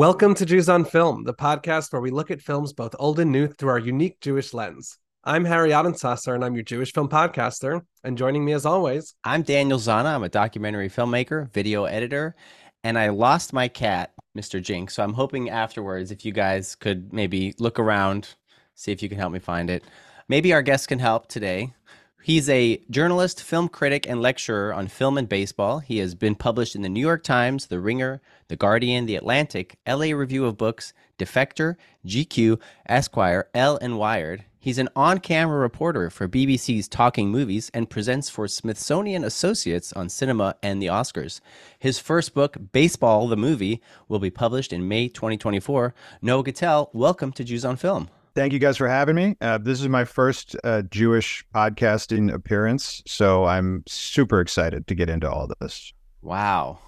Welcome to Jews on Film, the podcast where we look at films both old and new through our unique Jewish lens. I'm Harry Adensasser, and I'm your Jewish film podcaster. And joining me as always, I'm Daniel Zana. I'm a documentary filmmaker, video editor, and I lost my cat, Mr. Jinx. So I'm hoping afterwards if you guys could maybe look around, see if you can help me find it. Maybe our guest can help today. He's a journalist, film critic, and lecturer on film and baseball. He has been published in the New York Times, The Ringer, The Guardian, The Atlantic, LA Review of Books, Defector, GQ, Esquire, Elle, and Wired. He's an on camera reporter for BBC's Talking Movies and presents for Smithsonian Associates on cinema and the Oscars. His first book, Baseball the Movie, will be published in May 2024. Noah Gittell, welcome to Jews on Film. Thank you guys for having me. Uh, this is my first uh, Jewish podcasting appearance, so I'm super excited to get into all this. Wow.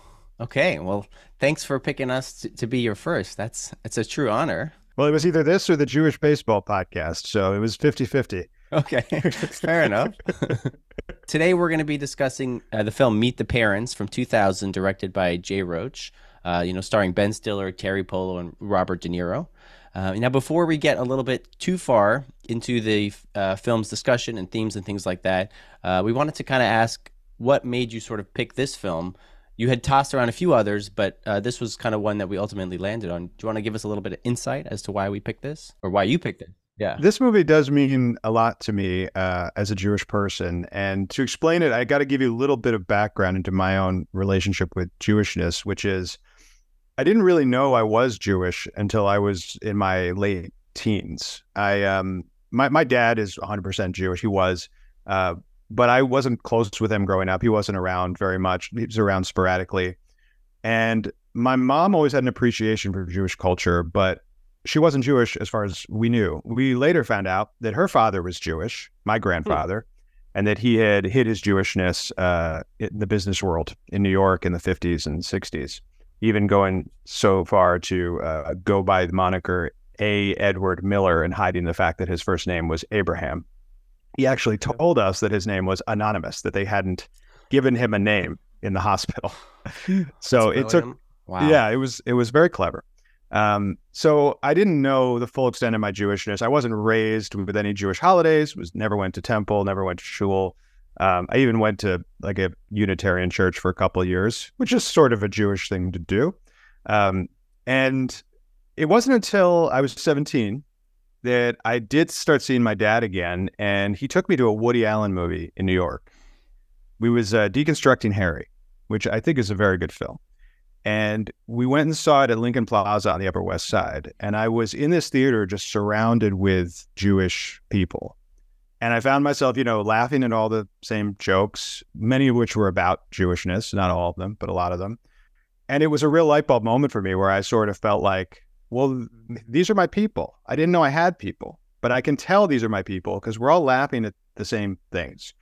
Okay. Well, thanks for picking us to, to be your first. That's it's a true honor. Well, it was either this or the Jewish baseball podcast, so it was 50-50. Okay, fair enough. Today we're going to be discussing uh, the film Meet the Parents from 2000, directed by Jay Roach. Uh, you know, starring Ben Stiller, Teri Polo, and Robert De Niro. Uh, now, before we get a little bit too far into the uh, film's discussion and themes and things like that, uh, we wanted to kind of ask what made you sort of pick this film. You had tossed around a few others, but uh, this was kind of one that we ultimately landed on. Do you want to give us a little bit of insight as to why we picked this or why you picked it? Yeah. This movie does mean a lot to me uh, as a Jewish person. And to explain it, I got to give you a little bit of background into my own relationship with Jewishness, which is I didn't really know I was Jewish until I was in my late teens. I um my my dad is 100% Jewish. He was, uh, but I wasn't close with him growing up. He wasn't around very much. He was around sporadically, and my mom always had an appreciation for Jewish culture, but she wasn't Jewish as far as we knew. We later found out that her father was Jewish, my grandfather, hmm. and that he had hid his Jewishness uh, in the business world in New York in the 50s and 60s even going so far to uh, go by the moniker A. Edward Miller and hiding the fact that his first name was Abraham. He actually told us that his name was anonymous, that they hadn't given him a name in the hospital. so it took, wow. yeah, it was it was very clever. Um, so I didn't know the full extent of my Jewishness. I wasn't raised with any Jewish holidays. Was never went to temple, never went to shul. Um, I even went to like a Unitarian church for a couple years, which is sort of a Jewish thing to do. Um, and it wasn't until I was 17 that I did start seeing my dad again, and he took me to a Woody Allen movie in New York. We was uh, deconstructing Harry, which I think is a very good film. And we went and saw it at Lincoln Plaza on the Upper West Side. And I was in this theater just surrounded with Jewish people. And I found myself, you know, laughing at all the same jokes, many of which were about Jewishness, not all of them, but a lot of them. And it was a real light bulb moment for me where I sort of felt like, well, these are my people. I didn't know I had people, but I can tell these are my people because we're all laughing at the same things.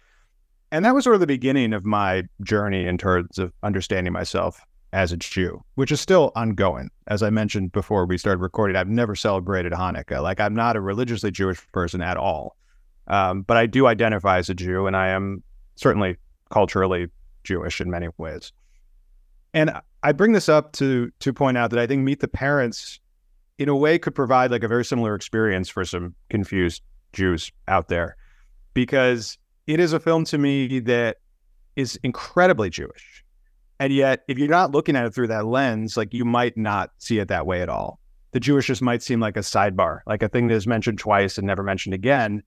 And that was sort of the beginning of my journey in terms of understanding myself as a Jew, which is still ongoing. As I mentioned before we started recording, I've never celebrated Hanukkah. Like, I'm not a religiously Jewish person at all. Um, but I do identify as a Jew, and I am certainly culturally Jewish in many ways. And I bring this up to to point out that I think Meet the Parents, in a way, could provide like a very similar experience for some confused Jews out there, because it is a film to me that is incredibly Jewish. And yet, if you're not looking at it through that lens, like you might not see it that way at all. The Jewishness might seem like a sidebar, like a thing that is mentioned twice and never mentioned again.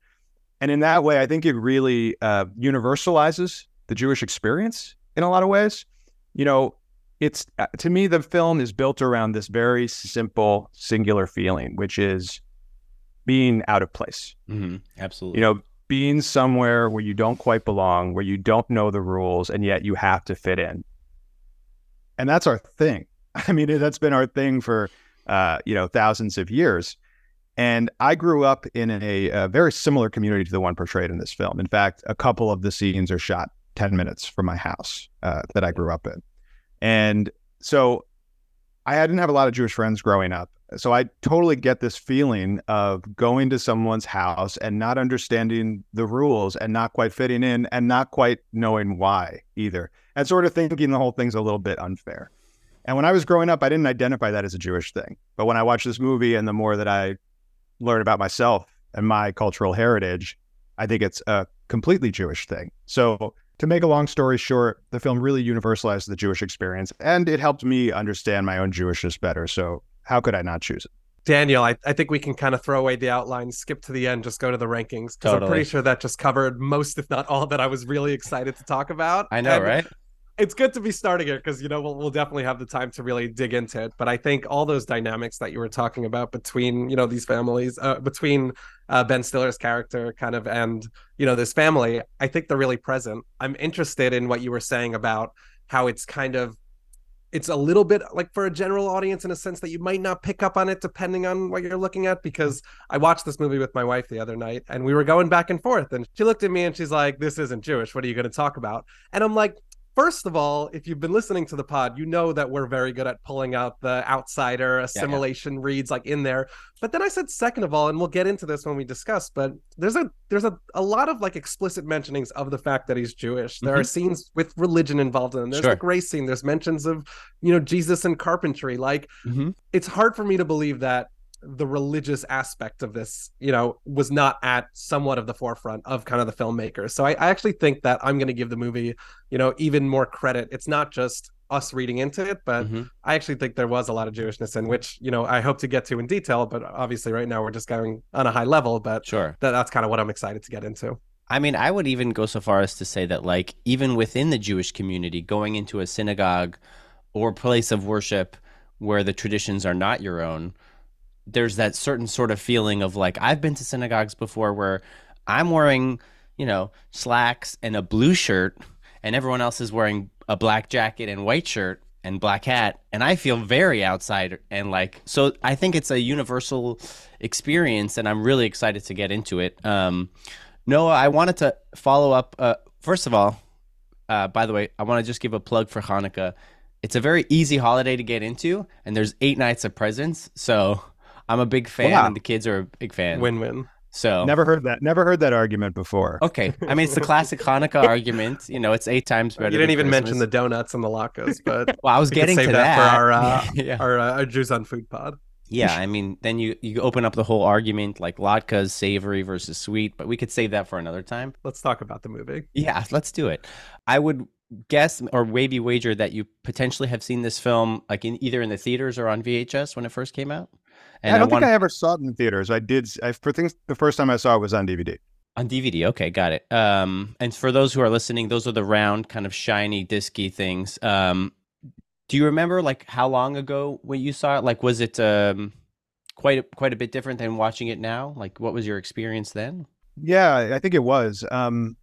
And in that way, I think it really uh, universalizes the Jewish experience in a lot of ways. You know, it's uh, to me, the film is built around this very simple, singular feeling, which is being out of place. Mm-hmm. Absolutely. You know, being somewhere where you don't quite belong, where you don't know the rules, and yet you have to fit in. And that's our thing. I mean, that's been our thing for, uh, you know, thousands of years. And I grew up in a, a, very similar community to the one portrayed in this film. In fact, a couple of the scenes are shot 10 minutes from my house uh, that I grew up in. And so I didn't have a lot of Jewish friends growing up. So I totally get this feeling of going to someone's house and not understanding the rules and not quite fitting in and not quite knowing why either. And sort of thinking the whole thing's a little bit unfair. And when I was growing up, I didn't identify that as a Jewish thing. But when I watched this movie and the more that I learned about myself and my cultural heritage, I think it's a completely Jewish thing. So, to make a long story short, the film really universalized the Jewish experience and it helped me understand my own Jewishness better. So, how could I not choose it? Daniel, I, I think we can kind of throw away the outline, skip to the end, just go to the rankings. Because Totally. I'm pretty sure that just covered most, if not all, that I was really excited to talk about. I know, And right? It's good to be starting it because, you know, we'll, we'll definitely have the time to really dig into it. But I think all those dynamics that you were talking about between, you know, these families, uh, between uh, Ben Stiller's character kind of and, you know, this family, I think they're really present. I'm interested in what you were saying about how it's kind of it's a little bit like for a general audience in a sense that you might not pick up on it depending on what you're looking at because i watched this movie with my wife the other night and we were going back and forth and she looked at me and she's like this isn't jewish what are you going to talk about and i'm like First of all, if you've been listening to the pod, you know that we're very good at pulling out the outsider assimilation reads like in there. But then I said second of all, and we'll get into this when we discuss, but there's a there's a, a lot of like explicit mentionings of the fact that he's Jewish. There are scenes with religion involved in them. There's Sure. a race scene, there's mentions of, you know, Jesus and carpentry. Like Mm-hmm. it's hard for me to believe that the religious aspect of this, you know, was not at somewhat of the forefront of kind of the filmmakers. So I, I actually think that I'm going to give the movie, you know, even more credit. It's not just us reading into it, but Mm-hmm. I actually think there was a lot of Jewishness in which, you know, I hope to get to in detail. But obviously, right now we're just going on a high level. But Sure. that, that's kind of what I'm excited to get into. I mean, I would even go so far as to say that, like, even within the Jewish community, going into a synagogue or place of worship where the traditions are not your own, there's that certain sort of feeling of like, I've been to synagogues before where I'm wearing, you know, slacks and a blue shirt, and everyone else is wearing a black jacket and white shirt and black hat, and I feel very outside and like, so I think it's a universal experience, and I'm really excited to get into it. Um, Noah, I wanted to follow up. Uh, first of all, uh, by the way, I want to just give a plug for Hanukkah. It's a very easy holiday to get into, and there's eight nights of presents. So I'm a big fan, Wow. and the kids are a big fan. Win win. So Never heard that. Never heard that argument before. okay, I mean it's the classic Hanukkah argument. You know, it's eight times better. You didn't than even mention the donuts and the latkes, but Well, I was we could getting save to that, that, for our uh, yeah. our, uh, our Jews on Food Pod. Yeah, I mean, then you you open up the whole argument like latkes savory versus sweet, but we could save that for another time. Let's talk about the movie. Yeah, let's do it. I would guess or maybe wager that you potentially have seen this film like in either in the theaters or on VHS when it first came out. I don't want- think I ever saw it in theaters. I did. I, for things, the first time I saw it was on DVD. on DVD. Okay, got it. Um, and for those who are listening, those are the round, kind of shiny, disky things. Um, do you remember like how long ago when you saw it? Like, was it um quite a, quite a bit different than watching it now? Like, what was your experience then? Yeah, I think it was. Um,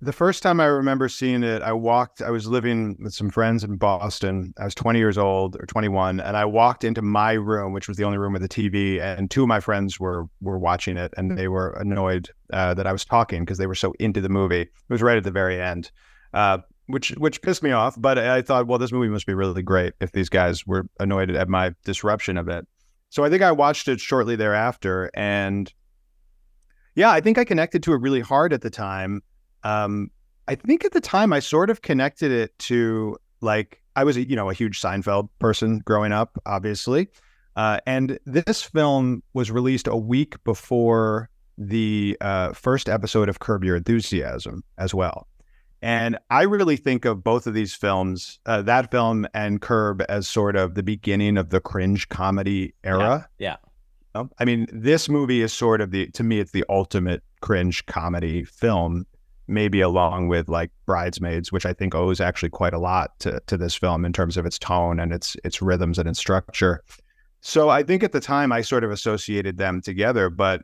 the first time I remember seeing it, I walked, I was living with some friends in Boston. I was 20 years old or 21, and I walked into my room, which was the only room with a TV, and two of my friends were were watching it, and they were annoyed uh, that I was talking because they were so into the movie. It was right at the very end, uh, which which pissed me off. But I thought, well, this movie must be really great if these guys were annoyed at my disruption of it. So I think I watched it shortly thereafter, and yeah, I think I connected to it really hard at the time. Um, I think at the time I sort of connected it to like I was a, you know a huge Seinfeld person growing up, obviously, uh, and this film was released a week before the uh, first episode of Curb Your Enthusiasm as well. And I really think of both of these films, uh, that film and Curb, as sort of the beginning of the cringe comedy era. yeah. know? I mean, this movie is sort of the to me, it's the ultimate cringe comedy film, maybe along with like Bridesmaids, which I think owes actually quite a lot to to this film in terms of its tone and its its rhythms and its structure. So I think at the time I sort of associated them together, but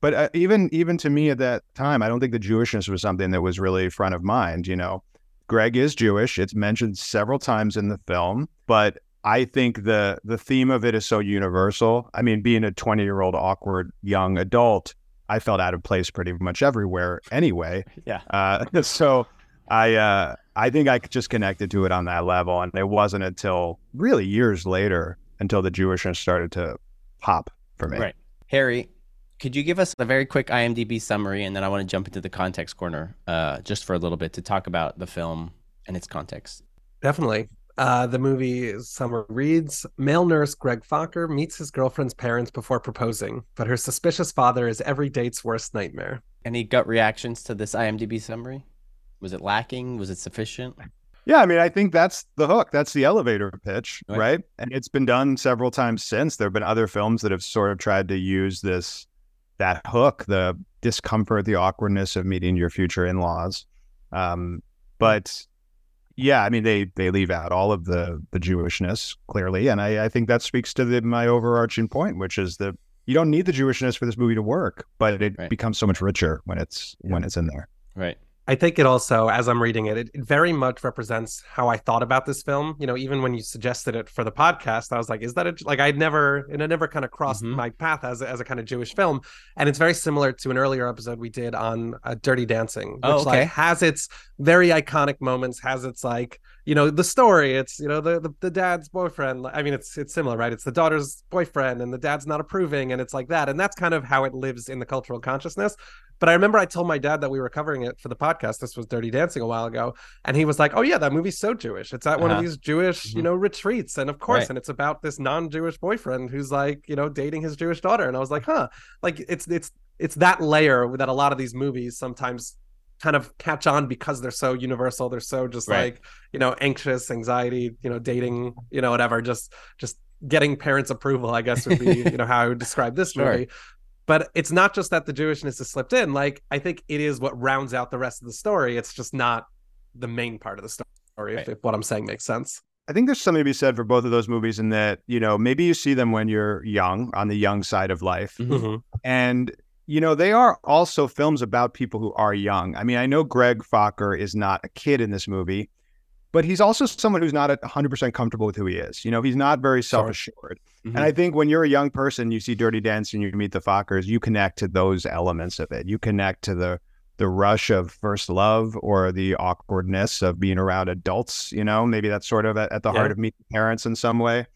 but uh, even even to me at that time, I don't think the Jewishness was something that was really front of mind. You know, Greg is Jewish; it's mentioned several times in the film, but I think the the theme of it is so universal. I mean, being a 20 year old awkward young adult, I felt out of place pretty much everywhere anyway. Yeah. Uh, so I uh, I think I just connected to it on that level, and it wasn't until really years later until the Jewishness started to pop for me. Right. Harry, could you give us a very quick IMDb summary, and then I want to jump into the context corner uh, just for a little bit to talk about the film and its context. Definitely. Uh, the movie Summer reads Male nurse Greg Focker meets his girlfriend's parents before proposing, but her suspicious father is every date's worst nightmare. Any gut reactions to this IMDb summary? Was it lacking? Was it sufficient? Yeah, I mean, I think that's the hook. That's the elevator pitch, Right. right? And it's been done several times since. There have been other films that have sort of tried to use this that hook, the discomfort, the awkwardness of meeting your future in-laws. Um, but yeah, I mean, they they leave out all of the the Jewishness clearly, and I, I think that speaks to the, my overarching point, which is that you don't need the Jewishness for this movie to work, but it Right. becomes so much richer when it's when it's in there. Right. I think it also, as I'm reading it, it, it very much represents how I thought about this film. You know, even when you suggested it for the podcast, I was like, "Is that a like?" I'd never, and it never kind of crossed Mhm. my path as a, as a kind of Jewish film, and it's very similar to an earlier episode we did on uh, Dirty Dancing, which Oh, okay. like has its very iconic moments, has its like you know the story. It's you know the, the the dad's boyfriend. I mean, it's it's similar, right? It's the daughter's boyfriend, and the dad's not approving, and it's like that, and that's kind of how it lives in the cultural consciousness. But I remember I told my dad that we were covering it for the podcast. This was Dirty Dancing a while ago, and he was like, "Oh yeah, that movie's so Jewish. It's at one of Uh-huh. these Jewish, you Mhm. know, retreats, and of course, Right. and it's about this non-Jewish boyfriend who's like, you know, dating his Jewish daughter." And I was like, "Huh, like it's it's it's that layer that a lot of these movies sometimes kind of catch on because they're so universal. They're so just Right. like you know, anxious, anxiety, you know, dating, you know, whatever, just just getting parents' approval. I guess would be you know how I would describe this Sure. movie." but it's not just that the Jewishness is slipped in. Like I think it is what rounds out the rest of the story. It's just not the main part of the story. If, Right. if what I'm saying makes sense. I think there's something to be said for both of those movies in that, you know, maybe you see them when you're young, on the young side of life. Mhm. And, you know, they are also films about people who are young. I mean, I know Greg Focker is not a kid in this movie, but he's also someone who's not at 100% comfortable with who he is. You know, he's not very self assured. Mhm. And I think when you're a young person, you see Dirty Dancing, and you meet the Fockers, you connect to those elements of it. You connect to the the rush of first love or the awkwardness of being around adults. You know, maybe that's sort of at, at the Yeah. heart of meeting parents in some way.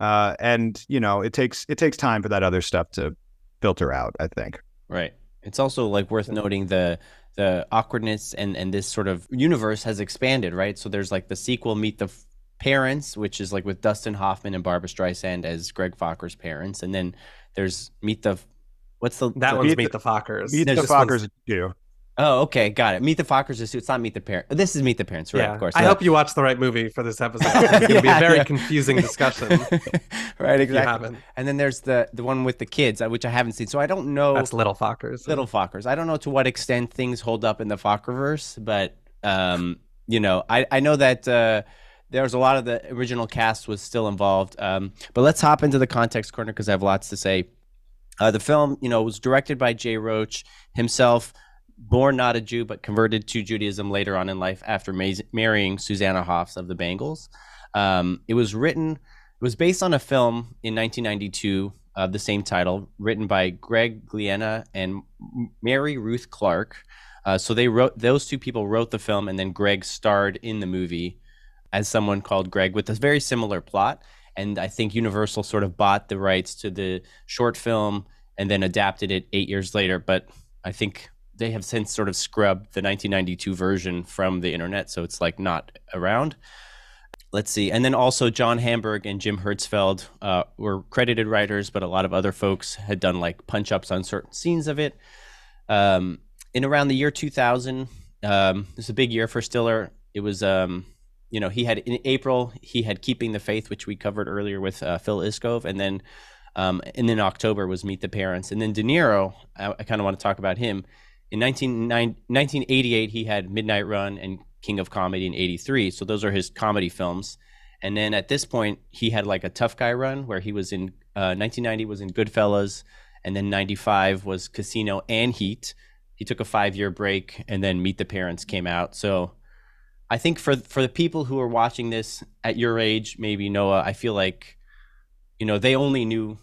Uh, and you know, it takes it takes time for that other stuff to filter out. I think. Right. It's also like worth noting the the awkwardness and and this sort of universe has expanded, right? So there's like the sequel Meet the F- Parents, which is like with Dustin Hoffman and Barbra Streisand as Greg Focker's parents, and then there's Meet the what's the That the- one's Meet Meet the- the, Fockers. Meet the Fockers too. Oh, okay, got it. Meet the Fockers is it's not Meet the Parents. This is Meet the Parents, right? Yeah, Of course. I So- hope you watch the right movie for this episode. It's going to be a very yeah. confusing discussion. right, exactly. And then there's the the one with the kids, uh, which I haven't seen. So I don't know. That's Little Fockers. Little Fockers. I don't know to what extent things hold up in the Fockerverse, but um, you know, I I know that uh, there's a lot of the original cast was still involved. Um, but let's hop into the context corner because I have lots to say. Uh, the film, you know, was directed by Jay Roach himself, born not a Jew but converted to Judaism later on in life after ma- marrying Susanna Hoffs of the Bangles. Um, it was written, it was based on a film in 1992 of the same title, written by Greg Glienna and Mary Ruth Clarke. Uh, so they wrote; those two people wrote the film, and then Greg starred in the movie as someone called Greg with a very similar plot. And I think Universal sort of bought the rights to the short film and then adapted it eight years later. But I think they have since sort of scrubbed the 1992 version from the internet, so it's like not around. Let's see. And then also John Hamburg and Jim Herzfeld uh, were credited writers, but a lot of other folks had done like punch ups on certain scenes of it. Um, in around the year 2000, um, it was a big year for Stiller. It was, um, you know, he had in April, he had Keeping the Faith, which we covered earlier with uh, Phil Iskov. And then, um, and then October was Meet the Parents. And then De Niro, I, I kind of want to talk about him. In 19, 1988, he had Midnight Run and King of Comedy in 83. So those are his comedy films. And then at this point, he had like a tough guy run where he was in uh, 1990 was in Goodfellas, and then 95 was Casino and Heat. He took a five year break, and then Meet the Parents came out. So I think for for the people who are watching this at your age, maybe Noah, I feel like you know they only knew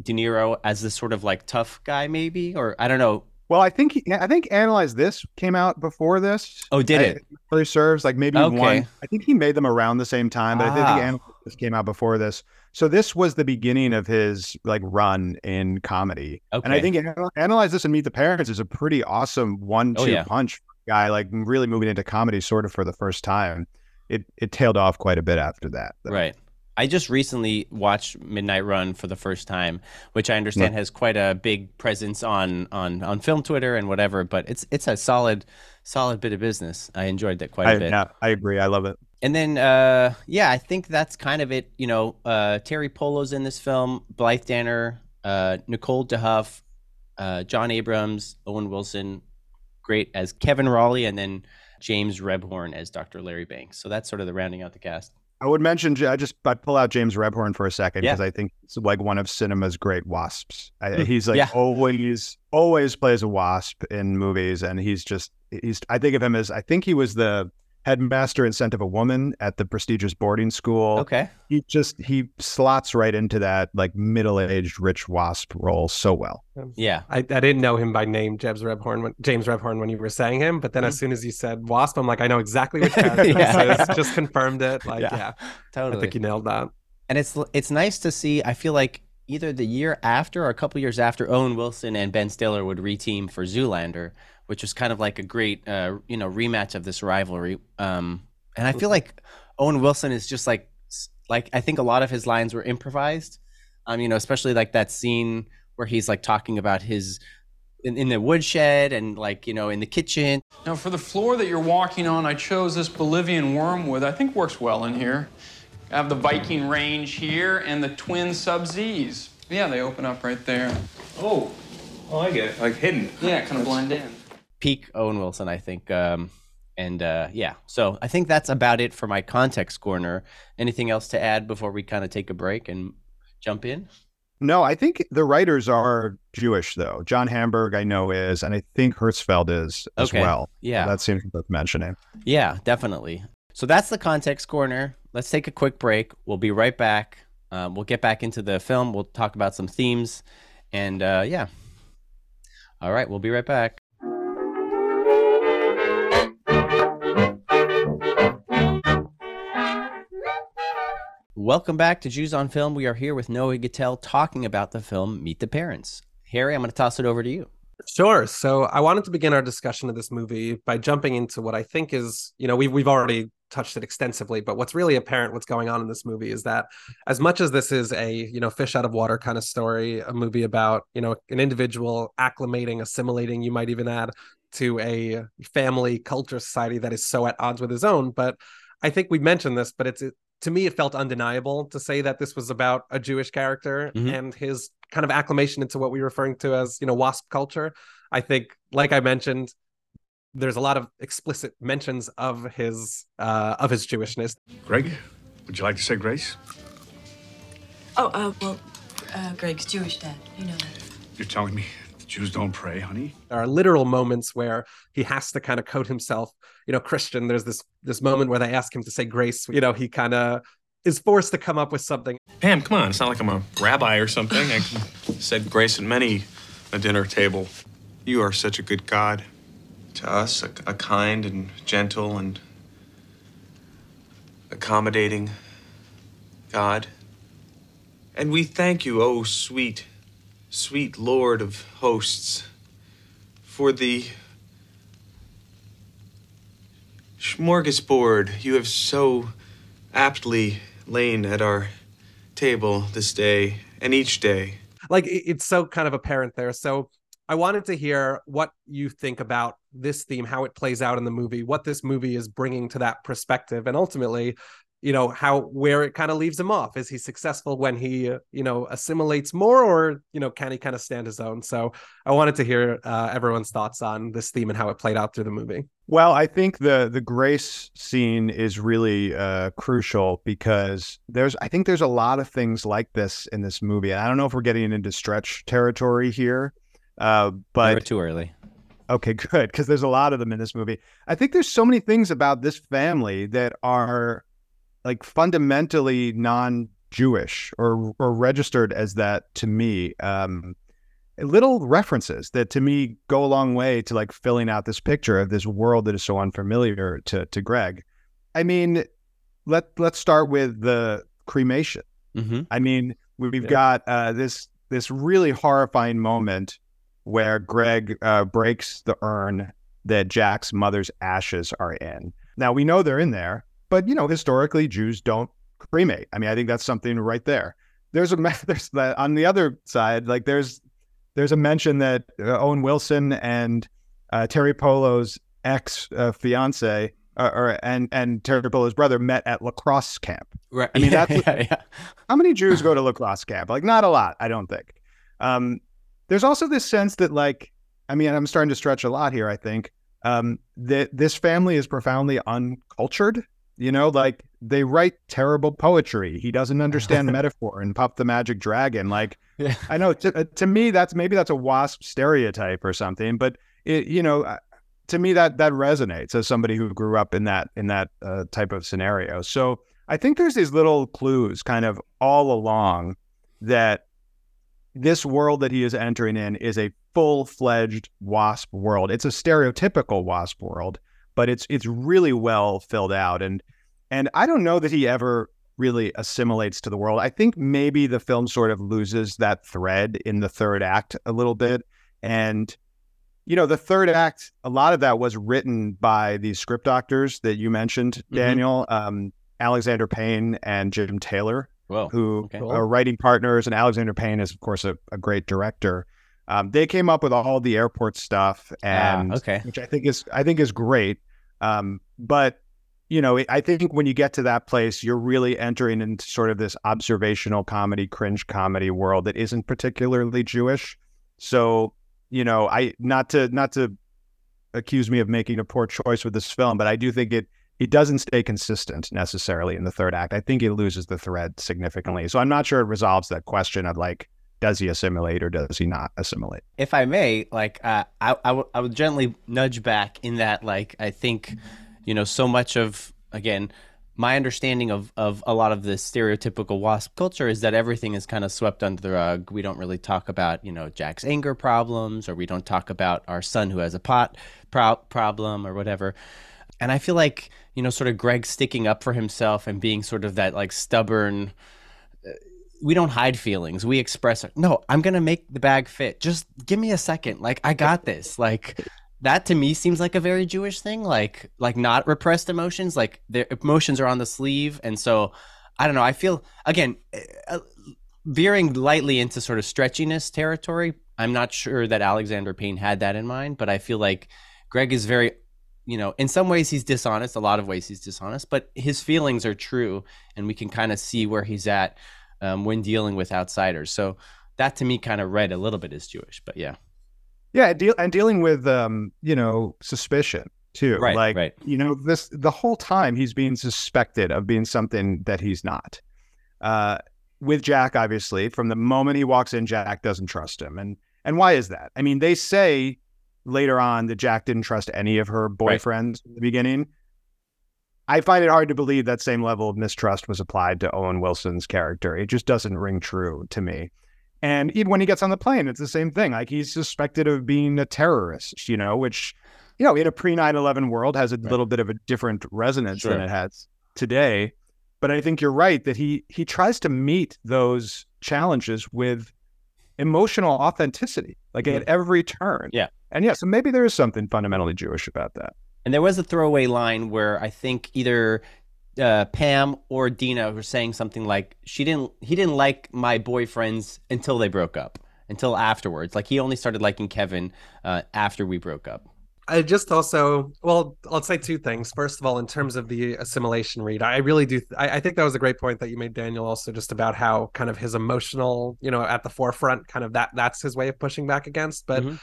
De Niro as this sort of like tough guy, maybe, or I don't know. Well, I think I think Analyze This came out before this. Oh, did I- it? really serves like maybe Okay. one. I think he made them around the same time, but I think Ah. Analyze This came out before this. So this was the beginning of his like run in comedy. Okay. And I think Analyze This and Meet the Parents is a pretty awesome one-two Oh, yeah. punch guy, like really moving into comedy sort of for the first time. it it tailed off quite a bit after that. though. Right. I just recently watched Midnight Run for the first time, which I understand has quite a big presence on on on film Twitter and whatever. But it's it's a solid solid bit of business. I enjoyed that quite a I, bit. yeah, I agree. I love it. And then, uh, yeah, I think that's kind of it. You know, uh, Teri Polo's in this film, Blythe Danner, uh, Nicole DeHuff, uh, Jon Abrahams, Owen Wilson, great as Kevin Rawley, and then James Rebhorn as Dr. Larry Banks. So that's sort of the rounding out the cast. I would mention I just I pull out James Rebhorn for a second Yeah. because I think it's like one of cinema's great wasps. I, Mm, he's like yeah. always always plays a wasp in movies, and he's just he's. I think of him as I think he was the headmaster in Scent of a Woman at the prestigious boarding school. Okay. He just he slots right into that like middle aged rich wasp role so well. Yeah. I, I didn't know him by name, James Rebhorn, when, James Rebhorn, when you were saying him. But then as mm-hmm. soon as you said Wasp, I'm like, I know exactly which character Yeah. this is. Just confirmed it. Like, Yeah. yeah, I think you nailed that. and it's it's nice to see. I feel like either the year after or a couple years after, Owen Wilson and Ben Stiller would reteam for Zoolander, which was kind of like a great uh, you know rematch of this rivalry. Um, and I feel like Owen Wilson is just like like I think a lot of his lines were improvised. Um, you know, especially like that scene where he's like talking about his in, in the woodshed and like you know in the kitchen. Now, for the floor that you're walking on, I chose this Bolivian wormwood. I think works well in here. I have the Viking range here and the twin sub Z's. Yeah, they open up right there. Oh, oh, I get it. Like hidden. Yeah, kind of blend in. Peak Owen Wilson, I think. Um, and uh, yeah, so I think that's about it for my context corner. Anything else to add before we kind of take a break and jump in? No, I think the writers are Jewish though. John Hamburg I know is, and I think Herzfeld is as Okay. well. Yeah. that seems worth mentioning. Yeah, definitely. So that's the context corner. Let's take a quick break. We'll be right back. Um, we'll get back into the film. We'll talk about some themes. And uh, yeah. All right, we'll be right back. Welcome back to Jews on Film. We are here with Noah Gittell talking about the film Meet the Parents. Harry, I'm going to toss it over to you. Sure. So I wanted to begin our discussion of this movie by jumping into what I think is, you know, we've we've already touched it extensively, but what's really apparent what's going on in this movie is that as much as this is a, you know, fish out of water kind of story, a movie about, you know, an individual acclimating, assimilating, you might even add to a family culture society that is so at odds with his own, but I think we mentioned this, but it's to me it felt undeniable to say that this was about a Jewish character Mhm. and his kind of acclamation into what we're referring to as, you know, WASP culture. I think, like I mentioned, there's a lot of explicit mentions of his uh, of his Jewishness. Greg, would you like to say grace? Oh, uh, well, uh, Greg's Jewish, Dad. You know that. You're telling me the Jews don't pray, honey? There are literal moments where he has to kind of code himself, you know, Christian. There's this this moment where they ask him to say grace. You know, he kind of is forced to come up with something. Pam, come on. It's not like I'm a rabbi or something. I said grace at many a dinner table. You are such a good God. To us, a, a kind and gentle and accommodating God. And we thank you, oh sweet, sweet Lord of hosts, for the smorgasbord you have so aptly lain at our table this day and each day. like it's so kind of apparent there so i wanted to hear what you think about this theme how it plays out in the movie what this movie is bringing to that perspective and ultimately you know how where it kind of leaves him off is he successful when he uh, you know assimilates more or you know can he kind of stand his own so i wanted to hear uh, everyone's thoughts on this theme and how it played out through the movie Well, I think the the grace scene is really uh, crucial because there's I think there's a lot of things like this in this movie. And I don't know if we're getting into stretch territory here, uh, Never but too early. okay, good because there's a lot of them in this movie. I think there's so many things about this family that are like fundamentally non-Jewish or or registered as that to me. Um, little references that to me go a long way to like filling out this picture of this world that is so unfamiliar to to Greg. I mean, let let's start with the cremation. hmm I mean, we- we've Yeah. got uh, this this really horrifying moment where Greg uh, breaks the urn that Jack's mother's ashes are in. Now we know they're in there, but you know, historically, Jews don't cremate. I mean, I think that's something right there. There's a there's that on the other side, like there's there's a mention that uh, Owen Wilson and uh, Teri Polo's ex uh, fiance uh, or and and Teri Polo's brother met at lacrosse camp. Right. I mean, yeah, that's yeah, yeah. how many Jews go to lacrosse camp? Like, not a lot, I don't think. Um, there's also this sense that, like, I mean, I'm starting to stretch a lot here. I think um, that this family is profoundly uncultured. You know, like they write terrible poetry. He doesn't understand metaphor and Puff the Magic Dragon. Like, Yeah. I know to, uh, to me that's maybe that's a wasp stereotype or something, but it, you know, uh, to me that that resonates as somebody who grew up in that in that uh, type of scenario. So I think there's these little clues kind of all along that this world that he is entering in is a full-fledged wasp world. It's a stereotypical wasp world, but it's it's really well filled out and and I don't know that he ever really assimilates to the world. I think maybe the film sort of loses that thread in the third act a little bit and you know, the third act, a lot of that was written by these script doctors that you mentioned, Mhm. Daniel, um, Alexander Payne and Jim Taylor Whoa. who okay. are writing partners, and Alexander Payne is, of course, a, a great director. Um, they came up with all the airport stuff, Ah, and okay. which I think is I think is great. Um, but you know, I think when you get to that place, you're really entering into sort of this observational comedy, cringe comedy world that isn't particularly Jewish. So you know, I not to not to accuse me of making a poor choice with this film, but I do think it it doesn't stay consistent necessarily in the third act. I think it loses the thread significantly. So I'm not sure it resolves that question of like, does he assimilate or does he not assimilate? if I may, like uh, I, I, w- I would gently nudge back in that, like I think, you know, so much of again, my understanding of of a lot of the stereotypical wasp culture is that everything is kind of swept under the rug. We don't really talk about, you know, Jack's anger problems, or we don't talk about our son who has a pot pro- problem or whatever. And I feel like, you know, sort of Greg sticking up for himself and being sort of that like stubborn we don't hide feelings. We express. No, I'm gonna make the bag fit. Just give me a second. Like I got this. Like that to me seems like a very Jewish thing. Like like not repressed emotions. Like their emotions are on the sleeve, and so I don't know. I feel again uh, veering lightly into sort of stretchiness territory. I'm not sure that Alexander Payne had that in mind, but I feel like Greg is very you know, in some ways he's dishonest, a lot of ways he's dishonest, but his feelings are true, and we can kind of see where he's at um, when dealing with outsiders. So that to me kind of read a little bit as Jewish, but yeah, Yeah, deal and dealing with um, you know, suspicion too. Right, like right. you know, this the whole time he's being suspected of being something that he's not. Uh with Jack, obviously, from the moment he walks in, Jack doesn't trust him. And and why is that? I mean, they say later on that Jack didn't trust any of her Right. boyfriends in the beginning. I find it hard to believe that same level of mistrust was applied to Owen Wilson's character. It just doesn't ring true to me. And even when he gets on the plane, it's the same thing. Like he's suspected of being a terrorist, you know, which, you know, in a pre 9 11 world has a Right. little bit of a different resonance than it has today. But I think you're right that he he tries to meet those challenges with emotional authenticity, like at mm-hmm. every turn. Yeah. And yeah, so maybe there is something fundamentally Jewish about that. And there was a throwaway line where I think either uh, Pam or Dina were saying something like she didn't he didn't like my boyfriends until they broke up, until afterwards. Like he only started liking Kevin uh, after we broke up. I just also, well, I'll say two things. First of all, in terms of the assimilation read, I really do. I, I think that was a great point that you made, Daniel. Also, just about how kind of his emotional, you know, at the forefront, kind of that that's his way of pushing back against. But Mhm.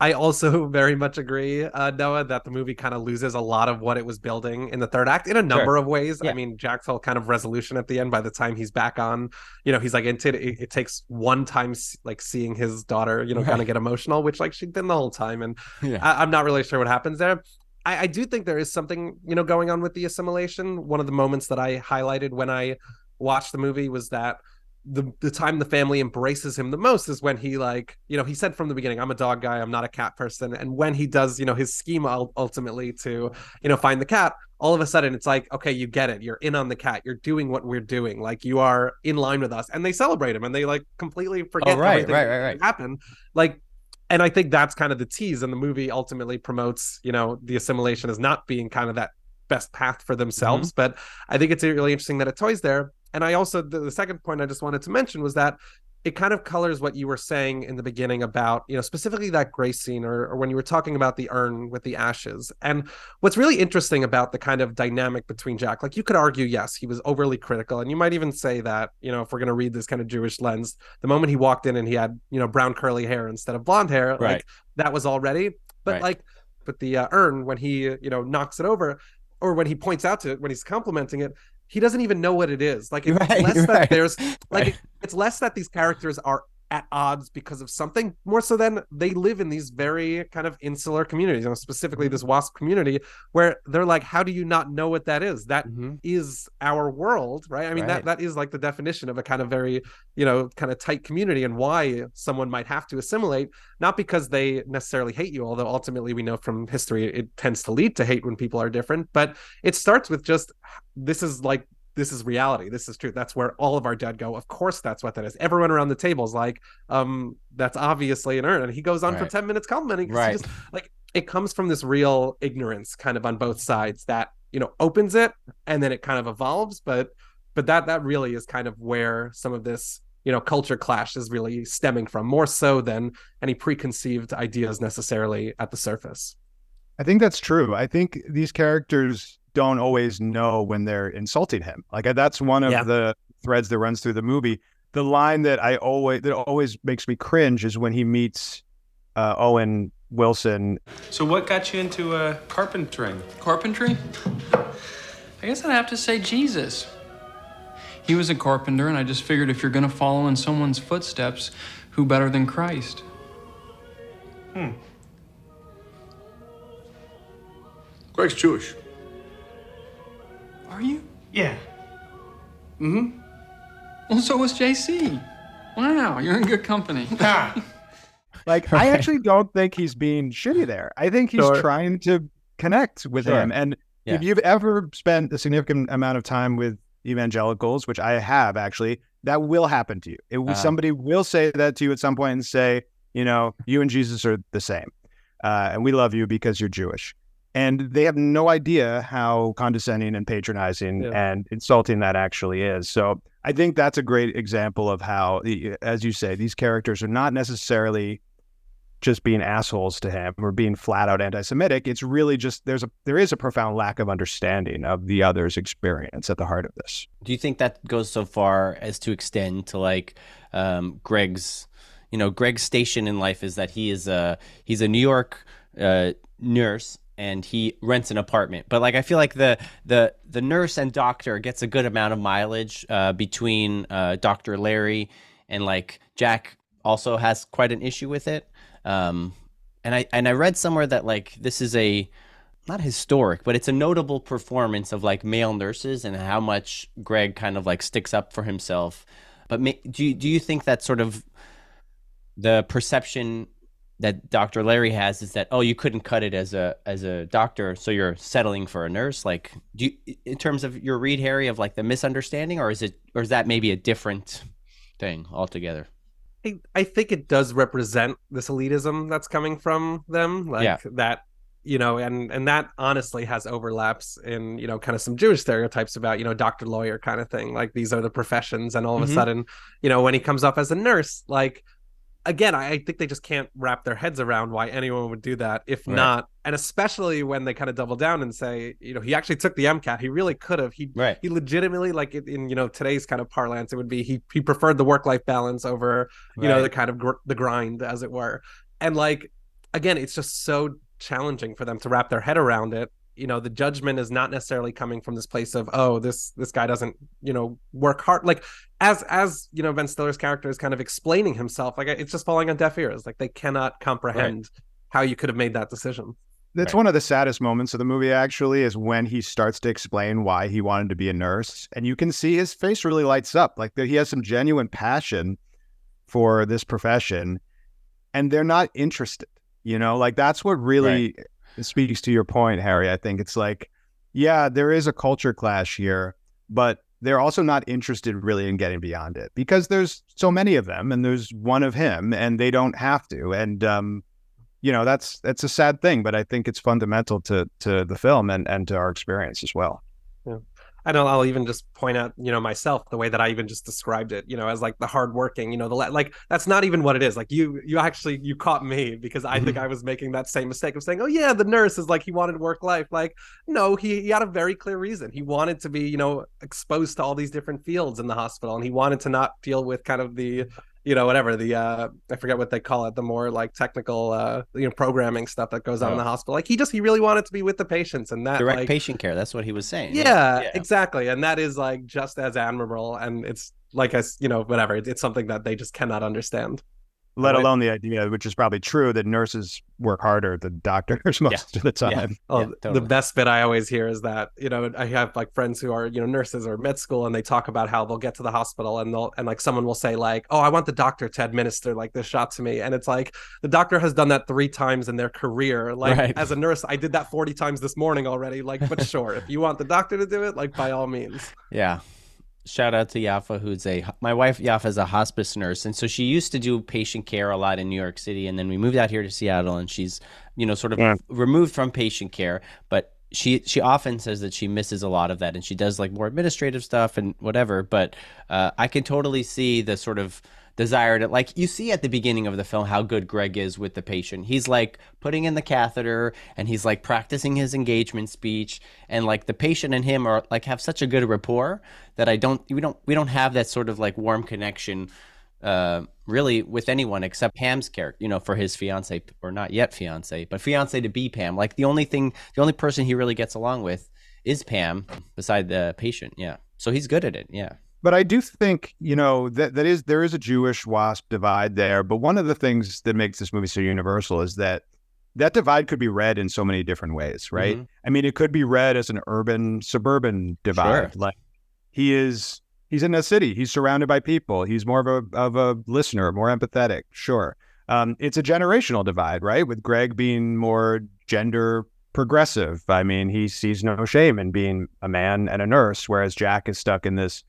I also very much agree, uh, Noah, that the movie kind of loses a lot of what it was building in the third act in a number of ways. Yeah. I mean, Jack's whole kind of resolution at the end. By the time he's back on, you know, he's like into it. It, it takes one time, like seeing his daughter, you know, kind of get emotional, which like she did the whole time, and Yeah. I, I'm not really sure what happens there. I, I do think there is something, you know, going on with the assimilation. One of the moments that I highlighted when I watched the movie was that the the time the family embraces him the most is when he like, you know, he said from the beginning, I'm a dog guy, I'm not a cat person. And when he does, you know, his scheme ultimately to, you know, find the cat, all of a sudden it's like, okay, you get it. You're in on the cat. You're doing what we're doing. Like you are in line with us. And they celebrate him and they like completely forget Oh, right, everything right, that right, right. happened. Like and I think that's kind of the tease, and the movie ultimately promotes, you know, the assimilation as not being kind of that best path for themselves. Mm-hmm. But I think it's really interesting that it toys there. And I also the, the second point I just wanted to mention was that it kind of colors what you were saying in the beginning about you know specifically that grace scene or, or when you were talking about the urn with the ashes and what's really interesting about the kind of dynamic between jack like you could argue yes he was overly critical and you might even say that you know if we're going to read this kind of jewish lens the moment he walked in and he had you know brown curly hair instead of blonde hair Right. like that was already but Right. like but the uh, urn when he you know knocks it over or when he points out to it when he's complimenting it he doesn't even know what it is like it's Right, less that there's like Right. it- it's less that these characters are at odds because of something more so than they live in these very kind of insular communities you know specifically Mm-hmm. this wasp community where they're like how do you not know what that is That is Mhm. our world right i mean Right. that that is like the definition of a kind of very you know kind of tight community and why someone might have to assimilate not because they necessarily hate you although ultimately we know from history it tends to lead to hate when people are different but it starts with just this is like this is reality. This is truth that's where all of our dead go. Of course that's what that is. Everyone around the table is like um that's obviously an urn. And he goes on for 10 minutes complimenting 'cause he Right. just like it comes from this real ignorance kind of on both sides that you know opens it and then it kind of evolves. But but that that really is kind of where some of this you know culture clash is really stemming from more so than any preconceived ideas necessarily at the surface. I think that's true. I think these characters don't always know when they're insulting him. Like uh, that's one of Yeah. the threads that runs through the movie. The line that I always that always makes me cringe is when he meets uh, Owen Wilson. So, what got you into uh, carpentering? Carpentry? I guess I'd have to say Jesus. He was a carpenter, and I just figured if you're gonna follow in someone's footsteps, who better than Christ? Hmm. Greg's Jewish. Are you? Yeah. Mm-hmm. Well, so was JC. Wow, you're in good company. Like I actually don't think he's being shitty there. I think he's Sure. trying to connect with Sure. him. And Yeah. if you've ever spent a significant amount of time with evangelicals, which I have actually, that will happen to you. It Uh-huh. somebody will say that to you at some point and say, you know, you and Jesus are the same, uh, and we love you because you're Jewish. And they have no idea how condescending and patronizing Yeah. and insulting that actually is. So I think that's a great example of how, as you say, these characters are not necessarily just being assholes to him or being flat out anti-Semitic. It's really just there's a there is a profound lack of understanding of the other's experience at the heart of this. Do you think that goes so far as to extend to like um, Greg's, you know, Greg's station in life is that he is a he's a New York uh, nurse and he rents an apartment. But like I feel like the the the nurse and doctor gets a good amount of mileage uh, between uh, Doctor Larry and like Jack also has quite an issue with it. Um, and I and I read somewhere that like this is a not historic, but it's a notable performance of like male nurses and how much Greg kind of like sticks up for himself. But ma- do you, do you think that sort of the perception that Dr. Larry has is that oh you couldn't cut it as a as a doctor so you're settling for a nurse like do you, in terms of your read Harry of like the misunderstanding or is it or is that maybe a different thing altogether? I, I think it does represent this elitism that's coming from them like Yeah. that you know and and that honestly has overlaps in you know kind of some jewish stereotypes about you know doctor lawyer kind of thing like these are the professions and all of Mhm. a sudden you know when he comes up as a nurse like again I, I think they just can't wrap their heads around why anyone would do that if Right. not and especially when they kind of double down and say you know he actually took the mcat he really could have he Right. he legitimately like in, you know today's kind of parlance it would be he he preferred the work life balance over you know the kind of gr- the grind as it were and like again it's just so challenging for them to wrap their head around it you know the judgment is not necessarily coming from this place of oh this this guy doesn't you know work hard like as as you know ben stiller's character is kind of explaining himself like it's just falling on deaf ears like they cannot comprehend how you could have made that decision That's Right. one of the saddest moments of the movie, actually, is when he starts to explain why he wanted to be a nurse. And you can see his face really lights up. Like that he has some genuine passion for this profession, and they're not interested. You know, like that's what really speaks to your point, Harry. I think it's like, yeah, there is a culture clash here, but they're also not interested really in getting beyond it because there's so many of them and there's one of him and they don't have to. And um you know that's that's a sad thing, but I think it's fundamental to to the film and and to our experience as well. I know I'll even just point out, you know, myself the way that I even just described it, you know, as like the hardworking, you know, the like that's not even what it is. Like you, you actually you caught me because I think mm-hmm. I was making that same mistake of saying, oh yeah, the nurse is like he wanted work life. Like no, he, he had a very clear reason. He wanted to be, you know, exposed to all these different fields in the hospital, and he wanted to not deal with kind of the you know whatever the uh i forget what they call it the more like technical uh you know programming stuff that goes on in the hospital like he just he really wanted to be with the patients and that Direct like, patient care. That's what he was saying. yeah, Yeah. exactly and that is like just as admirable and it's like as you know whatever it's, it's something that they just cannot understand Let Right. alone the idea, which is probably true, that nurses work harder than doctors most of the Yeah. time. Oh, Yeah, the best bit I always hear is that you know I have like friends who are you know nurses or med school, and they talk about how they'll get to the hospital and they'll and like someone will say like, "Oh, I want the doctor to administer like this shot to me," and it's like the doctor has done that three times in their career. Like Right. as a nurse, I did that forty times this morning already. Like, but sure, if you want the doctor to do it, like by all means. Yeah. Shout out to Yafa, who's a my wife Yafa is a hospice nurse, and so she used to do patient care a lot in New York City, and then we moved out here to Seattle, and she's you know sort of Yeah. removed from patient care, but she she often says that she misses a lot of that, and she does like more administrative stuff and whatever. But uh, I can totally see the sort of desire to like you see at the beginning of the film how good Greg is with the patient. He's like putting in the catheter and he's like practicing his engagement speech and like the patient and him are like have such a good rapport that I don't we don't we don't have that sort of like warm connection uh really with anyone except Pam's character, you know, for his fiance or not yet fiance, but fiance to be Pam. Like the only thing the only person he really gets along with is Pam beside the patient. Yeah. So he's good at it. Yeah. But I do think, you know, that that is there is a Jewish WASP divide there. But one of the things that makes this movie so universal is that that divide could be read in so many different ways, right? Mhm. I mean, it could be read as an urban suburban divide. Sure. Like he is he's in a city, he's surrounded by people, he's more of a of a listener, more empathetic. Sure. Um, it's a generational divide, right? With Greg being more gender progressive. I mean, he sees no shame in being a man and a nurse, whereas Jack is stuck in this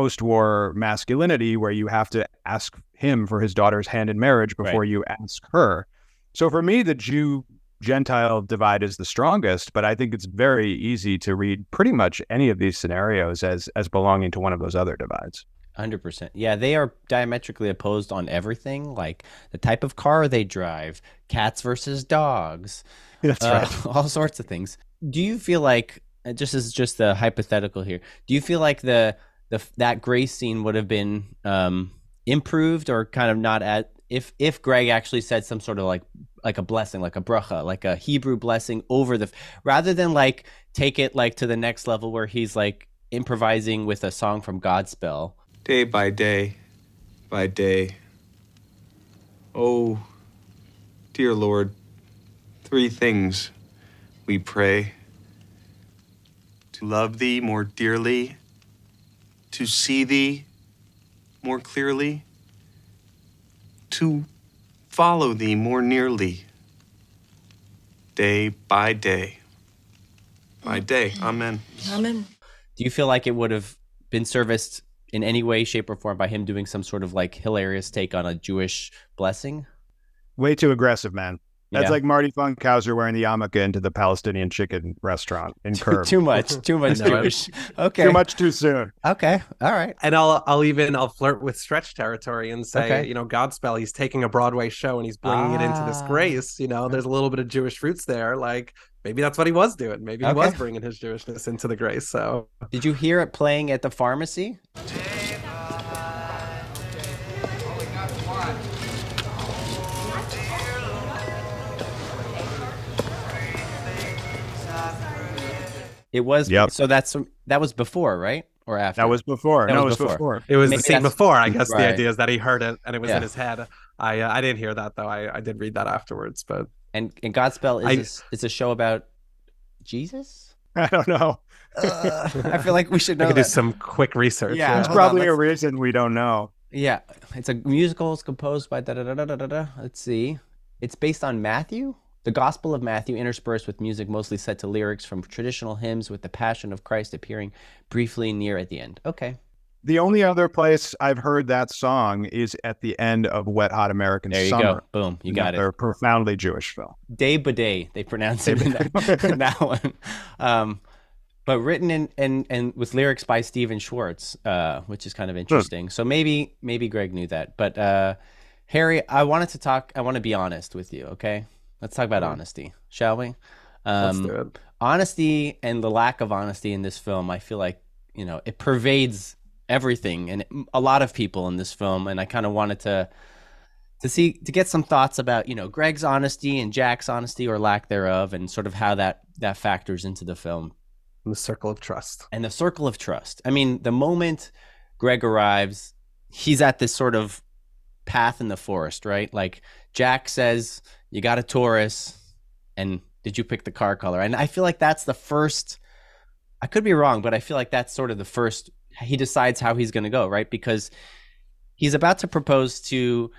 post-war masculinity where you have to ask him for his daughter's hand in marriage before Right. you ask her. So for me, the Jew Gentile divide is the strongest, but I think it's very easy to read pretty much any of these scenarios as as belonging to one of those other divides. Hundred percent. Yeah, they are diametrically opposed on everything, like the type of car they drive, cats versus dogs, That's uh, all sorts of things. Do you feel like, just as just a hypothetical here, do you feel like the the that grace scene would have been um, improved or kind of not at if if Greg actually said some sort of like like a blessing, like a bracha, like a Hebrew blessing over the rather than like take it like to the next level where he's like improvising with a song from Godspell. Day by day, by day. Oh, dear Lord, three things we pray to love Thee more dearly, to see Thee more clearly, to follow Thee more nearly, day by day. By day. Amen. Amen. Do you feel like it would have been serviced in any way, shape, or form by him doing some sort of like hilarious take on a Jewish blessing? Way too aggressive, man. That's Yeah. like Marty Funkhouser wearing the yarmulke into the Palestinian chicken restaurant in Curb. too much, too much Jewish. Okay, Too much too soon. Okay, all right. and I'll I'll even I'll flirt with stretch territory and say, Okay. you know, Godspell, he's taking a Broadway show and he's bringing it into this Ah. grace. You know, there's a little bit of Jewish roots there. Like maybe that's what he was doing. Maybe he was bringing his Jewishness into the grace. So Did you hear it playing at the pharmacy? It was. Yep. So that's that was before, right, or after? That was before. That no, was it was before. before. it was Maybe the scene before. I guess the idea is that he heard it and it was Yeah. in his head. I uh, I didn't hear that though. I, I did read that afterwards, but and and Godspell is I- a s- is a show about Jesus. I don't know. I feel like we should know. I know could do some quick research. Yeah. There's hold on, probably a reason we don't know. Yeah, it's a musical. It's composed by da da da da da da. da. Let's see. It's based on Matthew, the Gospel of Matthew, interspersed with music mostly set to lyrics from traditional hymns, with the Passion of Christ appearing briefly near at the end. Okay, The only other place I've heard that song is at the end of Wet Hot American There you Summer. go. Boom. You got it. Another profoundly Jewish film. Day by day, they pronounce it in that, in that one. Um, but written in and and with lyrics by Stephen Schwartz, uh, which is kind of interesting. So maybe maybe Greg knew that. But uh, Harry, I wanted to talk. I want to be honest with you. Okay, let's talk about honesty, shall we? Let's Um, do it. honesty and the lack of honesty in this film, I feel like you know it pervades everything and a lot of people in this film. And I kind of wanted to to see to get some thoughts about you know Greg's honesty and Jack's honesty or lack thereof, and sort of how that that factors into the film The circle of trust. and the circle of trust. I mean, the moment Greg arrives, he's at this sort of path in the forest, right? Like Jack says, "You got a Taurus," and did you pick the car color? And I feel like that's the first. I could be wrong, but I feel like that's sort of the first. He decides how he's going to go, right? Because he's about to propose to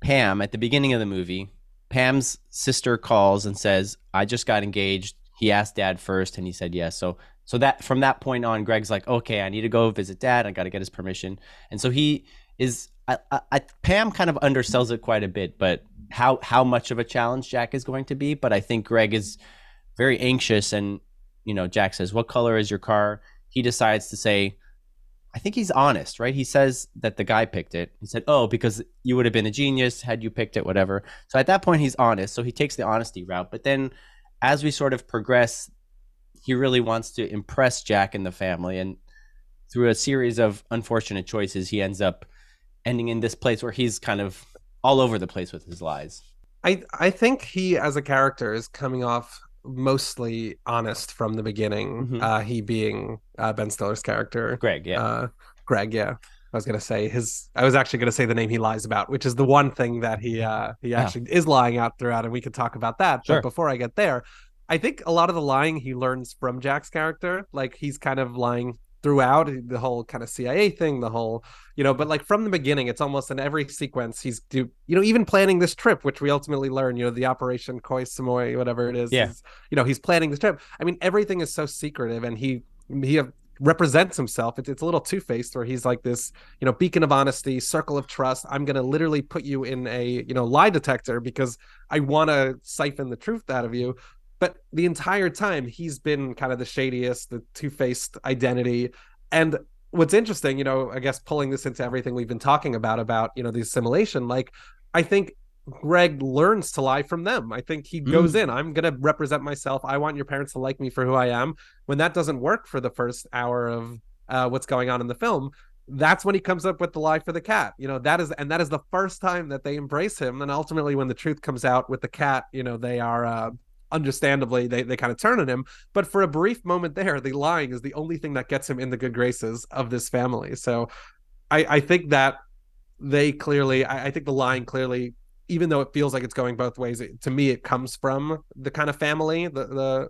Pam at the beginning of the movie. Pam's sister calls and says, "I just got engaged." He asked Dad first, and he said yes. So, so that from that point on, Greg's like, "Okay, I need to go visit Dad. I got to get his permission." And so he is. I, I, Pam kind of undersells it quite a bit, but how how much of a challenge Jack is going to be. But I think Greg is very anxious, and you know, Jack says, "What color is your car?" He decides to say, I think he's honest, right? He says that the guy picked it. He said, "Oh, because you would have been a genius had you picked it, whatever." So at that point, he's honest. So he takes the honesty route. But then, as we sort of progress, he really wants to impress Jack and the family, and through a series of unfortunate choices, he ends up ending in this place where he's kind of all over the place with his lies. I I think he as a character is coming off mostly honest from the beginning. Mhm. Uh, he being uh, Ben Stiller's character, Greg, yeah, uh, Greg. Yeah, I was gonna say his. I was actually gonna say the name he lies about, which is the one thing that he uh, he Yeah. actually is lying out throughout, and we could talk about that. Sure. But before I get there, I think a lot of the lying he learns from Jack's character. Like he's kind of lying throughout the whole kind of CIA thing, the whole you know, but like from the beginning, it's almost in every sequence he's do you know even planning this trip, which we ultimately learn, you know, the Operation Koi Samoy, whatever it is. Yeah. he's- you know, he's planning this trip. I mean, everything is so secretive, and he he uh, represents himself. It's, it's a little two faced where he's like this, you know, beacon of honesty, circle of trust. I'm gonna literally put you in a you know lie detector because I want to siphon the truth out of you. But the entire time he's been kind of the shadiest, the two faced identity. And what's interesting, you know, I guess pulling this into everything we've been talking about about you know the assimilation, like I think Greg learns to lie from them. I think he goes in, I'm going to represent myself. I want your parents to like me for who I am. When that doesn't work for the first hour of uh, what's going on in the film, that's when he comes up with the lie for the cat. You know, that is, and that is the first time that they embrace him. And ultimately, when the truth comes out with the cat, you know, they are, uh, understandably, they, they kind of turn on him. But for a brief moment there, the lying is the only thing that gets him in the good graces of this family. So I, I think that they clearly, I, I think the lying clearly even though it feels like it's going both ways, it, to me it comes from the kind of family. The the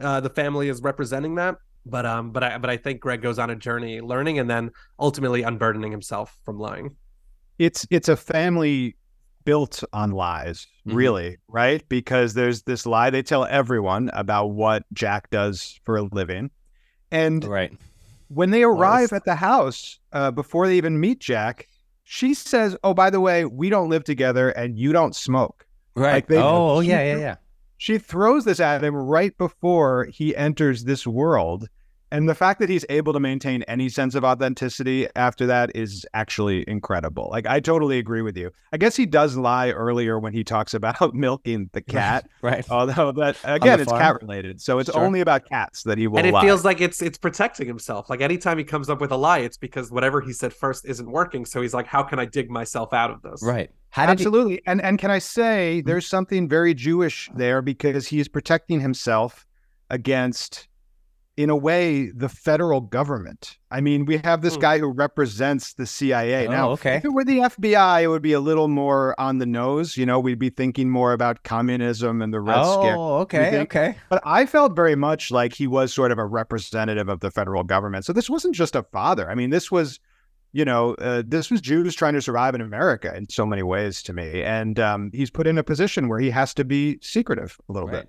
uh, the family is representing that. But um, but I but I think Greg goes on a journey learning and then ultimately unburdening himself from lying. It's it's a family built on lies, Mhm. really, right? Because there's this lie they tell everyone about what Jack does for a living. And right. when they arrive at the house, uh, before they even meet Jack, she says, "Oh, by the way, we don't live together, and you don't smoke." Right. Like they- oh, oh, yeah, yeah, yeah. She throws this at him right before he enters this world. And the fact that he's able to maintain any sense of authenticity after that is actually incredible. Like, I totally agree with you. I guess he does lie earlier when he talks about milking the cat, Right. although that, again, it's cat related. So it's Sure. only about cats that he will and it lie. feels like it's it's protecting himself. Like anytime he comes up with a lie, it's because whatever he said first isn't working. So he's like, how can I dig myself out of this? Right. How did he, Absolutely. And and can I say mm-hmm. there's something very Jewish there because he is protecting himself against in a way the federal government. I mean, we have this Hmm. guy who represents the CIA. Oh, now, okay. if it were the FBI, it would be a little more on the nose, you know, we'd be thinking more about communism and the red scare. Oh, okay, okay. But I felt very much like he was sort of a representative of the federal government. So this wasn't just a father. I mean, this was, you know, uh, this was Jews trying to survive in America in so many ways to me. And um, he's put in a position where he has to be secretive a little Right. bit.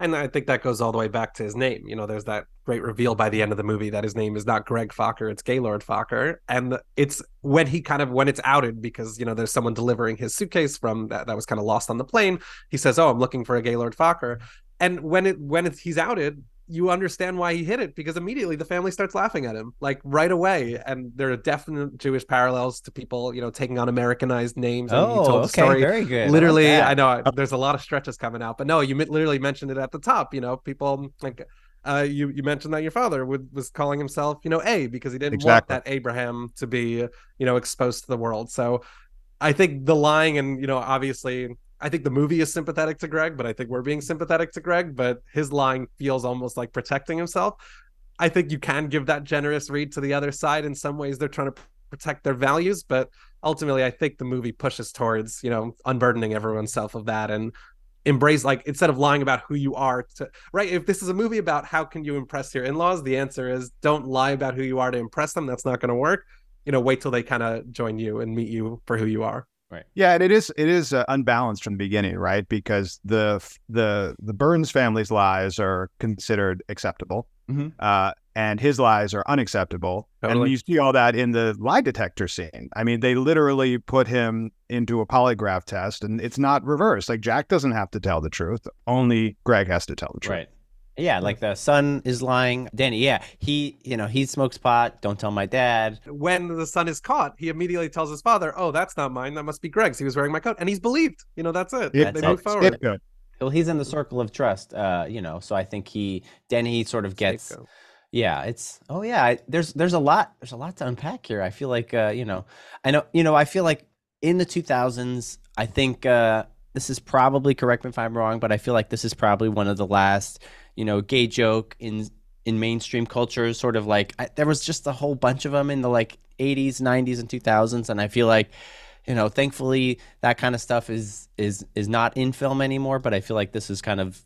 And I think that goes all the way back to his name. You know, there's that great reveal by the end of the movie that his name is not Greg Focker, it's Gaylord Focker. And it's when he kind of when it's outed because, you know, there's someone delivering his suitcase from that that was kind of lost on the plane. He says, "Oh, I'm looking for a Gaylord Focker." And when it when he's outed, you understand why he hit it because immediately the family starts laughing at him like right away and there are definite jewish parallels to people you know taking on americanized names and Oh, you told the okay, story very good. I like literally that. I, know there's a lot of stretches coming out but no you literally mentioned it at the top you know people like uh you you mentioned that your father would, was calling himself you know a because he didn't Exactly. want that abraham to be you know exposed to the world so i think the lying and you know obviously I think the movie is sympathetic to Greg, but I think we're being sympathetic to Greg. But his line feels almost like protecting himself. I think you can give that generous read to the other side. In some ways, they're trying to protect their values, but ultimately, I think the movie pushes towards you know unburdening everyone's self of that and embrace like instead of lying about who you are to right if this is a movie about how can you impress your in-laws the answer is don't lie about who you are to impress them that's not going to work you know wait till they kind of join you and meet you for who you are Yeah, and it is it is uh, unbalanced from the beginning, right? Because the the the Byrnes family's lies are considered acceptable, Mhm. uh, and his lies are unacceptable. Totally. And you see all that in the lie detector scene. I mean, they literally put him into a polygraph test, and it's not reversed. Like Jack doesn't have to tell the truth; only Greg has to tell the truth. Right. Yeah, like the son is lying. Danny, yeah, he, you know, he smokes pot. Don't tell my dad. when the son is caught, he immediately tells his father, "Oh, that's not mine. That must be Greg's. He was wearing my coat." And he's believed. You know, that's it. Yeah, they That's move forward. Scapegoat. Well, he's in the circle of trust, uh, you know. So I think he, Danny, sort of gets. Scapegoat. Yeah, it's oh yeah. I, there's there's a lot there's a lot to unpack here. I feel like uh, you know, I know you know I feel like in the 2000s, I think uh, this is probably correct me if I'm wrong, but I feel like this is probably one of the last you know gay joke in in mainstream culture. Sort of like I, there was just a whole bunch of them in the like 80s, 90s, and 2000s, and I feel like you know thankfully that kind of stuff is is is not in film anymore. But I feel like this is kind of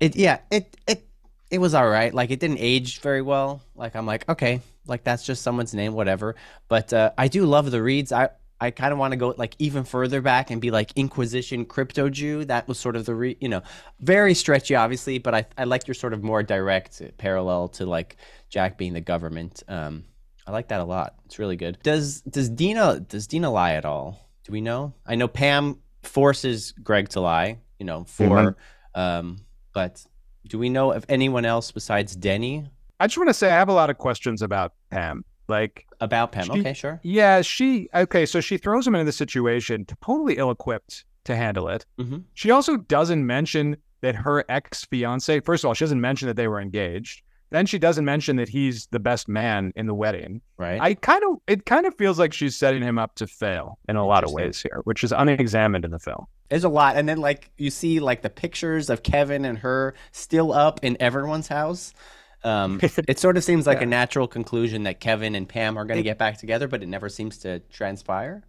it. Yeah, it it it was all right. Like it didn't age very well. Like I'm like, okay, like that's just someone's name, whatever. But uh, I do love the reads. I I kind of want to go like even further back and be like Inquisition crypto Jew. That was sort of the re, you know, very stretchy, obviously. But I I like your sort of more direct parallel to like Jack being the government. Um, I like that a lot. It's really good. Does does Dina does Dina lie at all? Do we know? I know Pam forces Greg to lie. You know, for um, but do we know of anyone else besides Denny I just want to say I have a lot of questions about Pam. Like, about Pam? She- okay, sure. yeah, she okay, so she throws him into the situation totally ill-equipped to handle it. hmm She also doesn't mention that her ex fiance, first of all, she doesn't mention that they were engaged. Then she doesn't mention that he's the best man in the wedding. Right. I kind of, it kind of feels like she's setting him up to fail in a lot of ways here, which is unexamined in the film. There's a lot, and then like you see like the pictures of Kevin and her still up in everyone's house. Um, it sort of seems like Yeah. a natural conclusion that Kevin and Pam are going to get back together, but it never seems to transpire.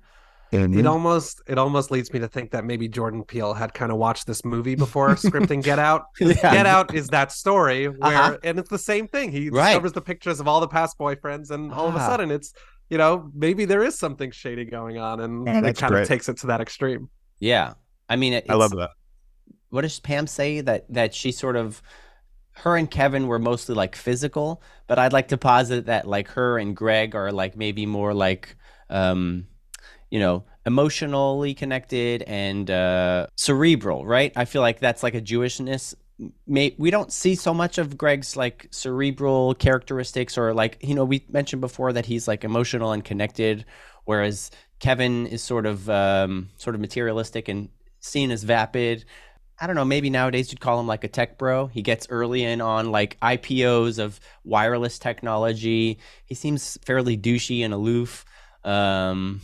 It almost it almost leads me to think that maybe Jordan Peele had kind of watched this movie before scripting Get Out. Yeah. Get Out is that story where, Uh-huh. and it's the same thing. He Right. discovers the pictures of all the past boyfriends, and all of a Ah. sudden it's you know maybe there is something shady going on, and Yeah, it kind great. of takes it to that extreme. Yeah, I mean, it, I love that. what does Pam say that that she sort of her and Kevin were mostly like physical, but I'd like to posit that like her and Greg are like maybe more like um you know, emotionally connected and uh cerebral, right? I feel like that's like a Jewishness May, we don't see so much of Greg's like cerebral characteristics or like you know we mentioned before that he's like emotional and connected whereas Kevin is sort of um sort of materialistic and seen as vapid I don't know, maybe nowadays you'd call him like a tech bro. He gets early in on like IPOs of wireless technology. He seems fairly douchey and aloof. Um,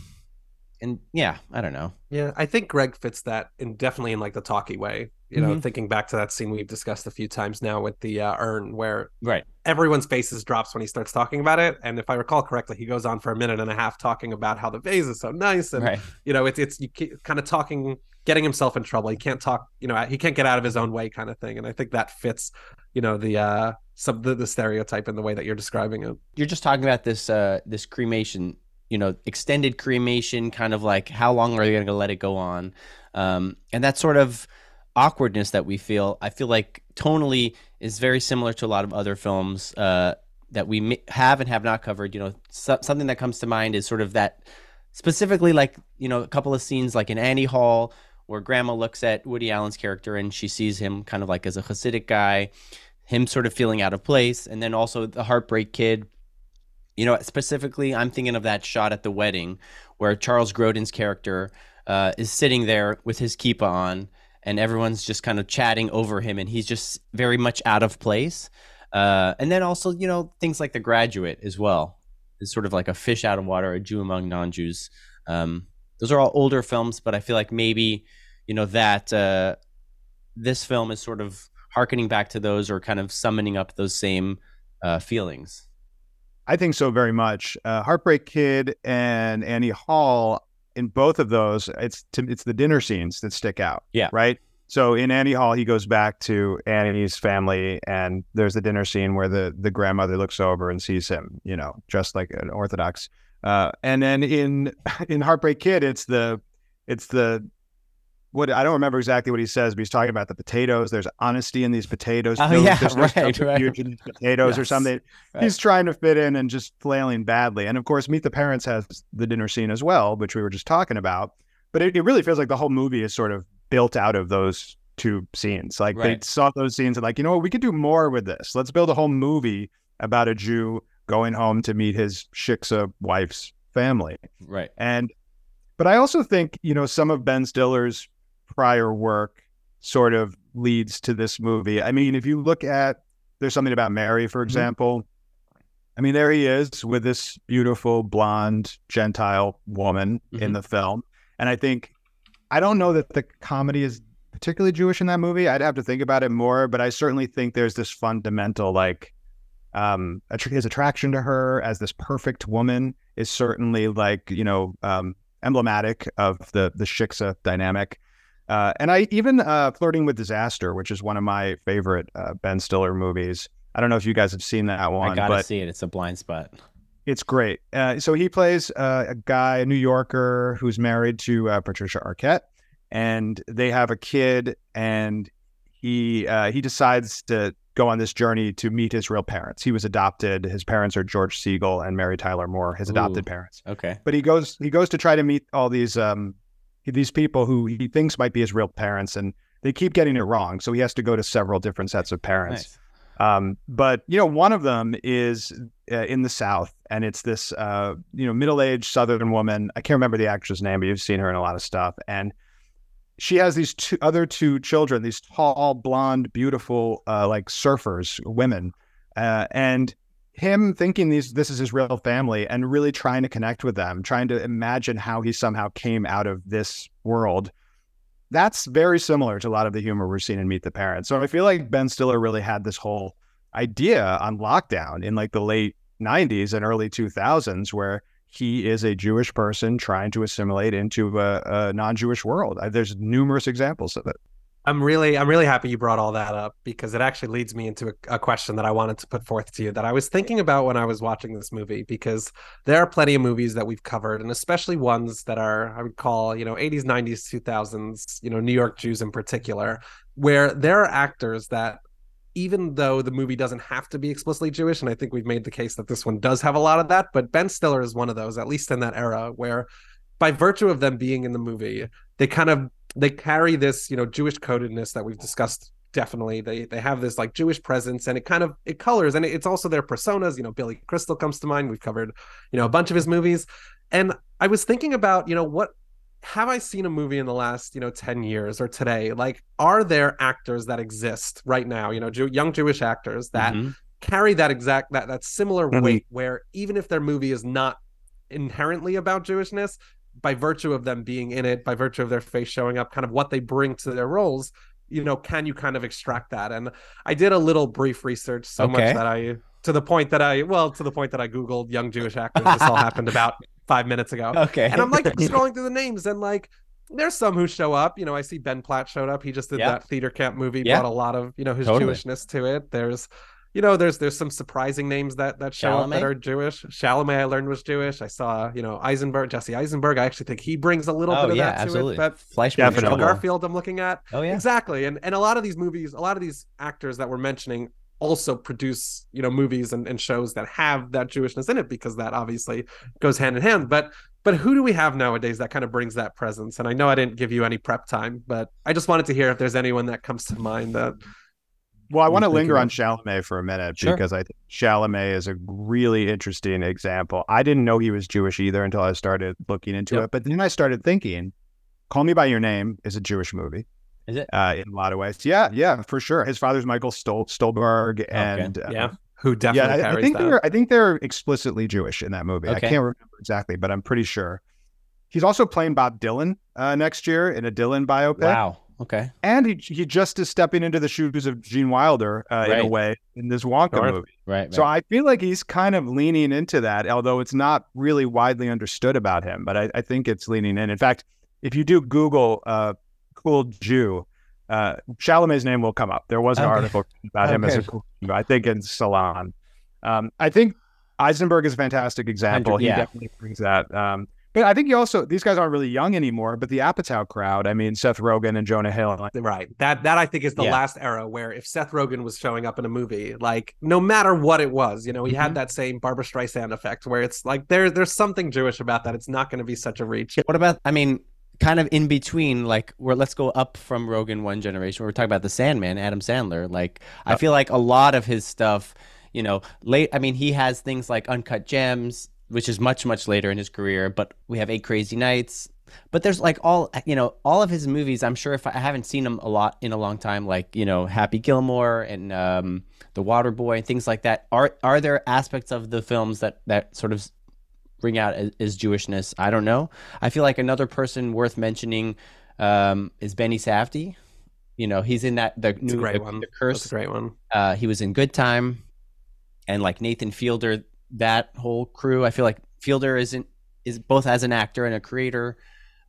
and yeah, I don't know. Yeah, I think Greg fits that in definitely in like the talky way. You know, Mhm. thinking back to that scene we've discussed a few times now with the uh, urn, where Right. everyone's faces drops when he starts talking about it. And if I recall correctly, he goes on for a minute and a half talking about how the vase is so nice, and Right. you know, it's it's you kind of talking, getting himself in trouble. He can't talk, you know, he can't get out of his own way, kind of thing. And I think that fits, you know, the uh some the, the stereotype in the way that you're describing it. You're just talking about this uh this cremation, you know, extended cremation kind of like how long are they going to let it go on? Um and that sort of awkwardness that we feel, I feel like tonally is very similar to a lot of other films uh, that we have and have not covered. You know, so- something that comes to mind is sort of that specifically, like you know, a couple of scenes like in Annie Hall where Grandma looks at Woody Allen's character and she sees him kind of like as a Hasidic guy, him sort of feeling out of place, and then also the Heartbreak Kid. You know, specifically, I'm thinking of that shot at the wedding where Charles Grodin's character uh, is sitting there with his kippah on, and everyone's just kind of chatting over him, and he's just very much out of place. Uh, and then also, you know, things like The Graduate as well is sort of like a fish out of water, a Jew among non-Jews. Um, those are all older films, but I feel like maybe, you know, that uh, this film is sort of harkening back to those or kind of summoning up those same uh, feelings. I think so very much. Uh, Heartbreak Kid and Annie Hall, in both of those, it's to, it's the dinner scenes that stick out. Yeah. Right. So in Annie Hall, he goes back to Annie's family, and there's the dinner scene where the the grandmother looks over and sees him, you know, dressed like an Orthodox. Uh, and then in in Heartbreak Kid, it's the it's the what I don't remember exactly what he says, but he's talking about the potatoes. There's honesty in these potatoes. Oh, No- yeah, there's no right, right. potatoes or something. right. He's trying to fit in and just flailing badly. And of course, Meet the Parents has the dinner scene as well, which we were just talking about. But it, it really feels like the whole movie is sort of built out of those two scenes. Like they saw those scenes and like, you know what, we could do more with this. Let's build a whole movie about a Jew going home to meet his shiksa wife's family. Right. And but I also think, you know, some of Ben Stiller's prior work sort of leads to this movie. I mean, if you look at there's something about Mary, for example. I mean, there he is with this beautiful blonde Gentile woman in Mhm. the film. And I think I don't know that the comedy is particularly Jewish in that movie. I'd have to think about it more, but I certainly think there's this fundamental like um his attraction to her as this perfect woman is certainly like you know um emblematic of the the shiksa dynamic uh and i even uh flirting with disaster which is one of my favorite uh, ben stiller movies i don't know if you guys have seen that one I gotta see it. It's a blind spot. it's great. Uh, so he plays uh, a guy, a New Yorker, who's married to uh, Patricia Arquette, and they have a kid. And he uh, he decides to go on this journey to meet his real parents. He was adopted. His parents are George Segal and Mary Tyler Moore, his adopted Ooh. parents. Okay. But he goes he goes to try to meet all these um these people who he thinks might be his real parents, and they keep getting it wrong. So he has to go to several different sets of parents. Nice. Um, but you know, one of them is uh, in the South, and it's this uh, you know middle-aged Southern woman. I can't remember the actress name, but you've seen her in a lot of stuff. And she has these two other two children, these tall, blonde, beautiful, uh, like surfers, women, uh, and him thinking these this is his real family and really trying to connect with them, trying to imagine how he somehow came out of this world that's very similar to a lot of the humor we're seeing in Meet the Parents. So I feel like Ben Stiller really had this whole idea on lockdown in like the late 90s and early 2000s where he is a Jewish person trying to assimilate into a, a non-Jewish world. There's numerous examples of it. I'm really I'm really happy you brought all that up because it actually leads me into a, a question that I wanted to put forth to you that I was thinking about when I was watching this movie because there are plenty of movies that we've covered and especially ones that are I would call, you know, 80s, 90s, 2000s, you know, New York Jews in particular, where there are actors that even though the movie doesn't have to be explicitly Jewish, and I think we've made the case that this one does have a lot of that, but Ben Stiller is one of those, at least in that era, where by virtue of them being in the movie, they kind of they carry this, you know, Jewish codedness that we've discussed. Definitely, they they have this like Jewish presence, and it kind of it colors, and it's also their personas. You know, Billy Crystal comes to mind. We've covered, you know, a bunch of his movies, and I was thinking about, you know, what have I seen a movie in the last, you know, 10 years or today? Like, are there actors that exist right now, you know, Jew- young Jewish actors that Mhm. carry that exact, that, that similar Mhm. weight where even if their movie is not inherently about Jewishness, by virtue of them being in it, by virtue of their face showing up, kind of what they bring to their roles, you know, can you kind of extract that? And I did a little brief research so Okay. much that I, to the point that I, well, to the point that I Googled young Jewish actors. This all happened about five minutes ago Okay. and I'm like scrolling through the names and like there's some who show up. You know, I see Ben Platt showed up. He just did Yeah. that theater camp movie, Yeah. brought a lot of, you know, his Totally. Jewishness to it. There's you know, there's there's some surprising names that that show up that are Jewish. Chalamet, I learned was Jewish. I saw, you know, Eisenberg, Jesse Eisenberg. I actually think he brings a little Oh bit of yeah, that absolutely. to it. But Fleishman was Definitely. Andrew. Garfield, I'm looking at. Oh yeah. Exactly. And and a lot of these movies, a lot of these actors that we're mentioning also produce, you know, movies and, and shows that have that Jewishness in it because that obviously goes hand in hand. But but who do we have nowadays that kind of brings that presence? And I know I didn't give you any prep time, but I just wanted to hear if there's anyone that comes to mind that Well, I want to think linger on about- Chalamet for a minute Sure. because I think Chalamet is a really interesting example. I didn't know he was Jewish either until I started looking into Yep. it. But then I started thinking, Call Me by Your Name is a Jewish movie. Is it? Uh, in a lot of ways. Yeah, yeah, for sure. His father's Michael Stol- Stuhlbarg, and uh, yeah, who yeah, definitely I, I think that. they're I think they're explicitly Jewish in that movie. I can't remember exactly, but I'm pretty sure. He's also playing Bob Dylan uh, next year in a Dylan biopic. Wow. Okay. And he he just is stepping into the shoes of Gene Wilder uh, in a way in this Wonka Sure. movie. Right. So. I feel like he's kind of leaning into that, although it's not really widely understood about him. But I, I think it's leaning in. In fact, if you do Google uh, "cool Jew," uh, Chalamet's name will come up. There was an Okay. article about him as a cool Jew, I think in Salon. Um, I think Eisenberg is a fantastic example. Hundred- He yeah. definitely brings that. Um, but I think you also these guys aren't really young anymore. But the Apatow crowd, I mean, Seth Rogen and Jonah Hill, like, Right. That that I think is the Yeah. last era where if Seth Rogen was showing up in a movie, like no matter what it was, you know, he Mm-hmm. had that same Barbra Streisand effect where it's like there there's something Jewish about that. It's not going to be such a reach. What about? I mean, kind of in between. Like, where let's go up from Rogen one generation. We're talking about the Sandman, Adam Sandler. Like, I feel like a lot of his stuff. You know, late. I mean, he has things like Uncut Gems, which is much much later in his career. But we have Eight Crazy Nights. But there's like all you know, all of his movies. I'm sure if I, I haven't seen them a lot in a long time, like you know, Happy Gilmore and um, The Water Boy and things like that. Are are there aspects of the films that that sort of bring out as, as Jewishness. I don't know. I feel like another person worth mentioning um, is Benny Safdie. You know, he's in that the new great the, one. the That's Curse. a great one. Uh, he was in Good Time, and like Nathan Fielder, that whole crew. I feel like Fielder isn't is both as an actor and a creator.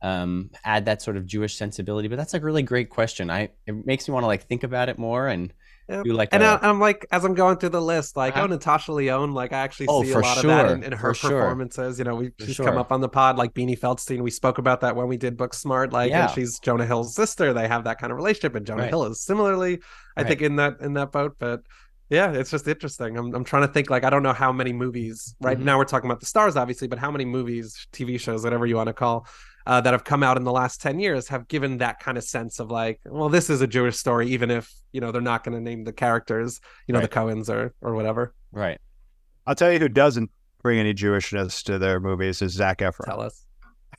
Um, add that sort of Jewish sensibility, but that's a really great question. I it makes me want to like think about it more and. Do like And a- I'm like, as I'm going through the list, like, Uh-huh. oh, Natasha Lyonne, like, I actually Oh, see a lot of that in, in her for sure. performances. You know, we, For she's sure. come up on the pod, like Beanie Feldstein. We spoke about that when we did Book Smart. Like, Yeah. and she's Jonah Hill's sister. They have that kind of relationship, and Jonah Right. Hill is similarly, I Right. think, in that in that boat. But yeah, it's just interesting. I'm I'm trying to think. Like, I don't know how many movies. Right Mhm. now, we're talking about the stars, obviously, but how many movies, TV shows, whatever you want to call. Uh, that have come out in the last 10 years have given that kind of sense of like well this is a jewish story even if you know they're not going to name the characters you know Right. the cohens or or whatever right. I'll tell you who doesn't bring any Jewishness to their movies is Zac Efron. tell us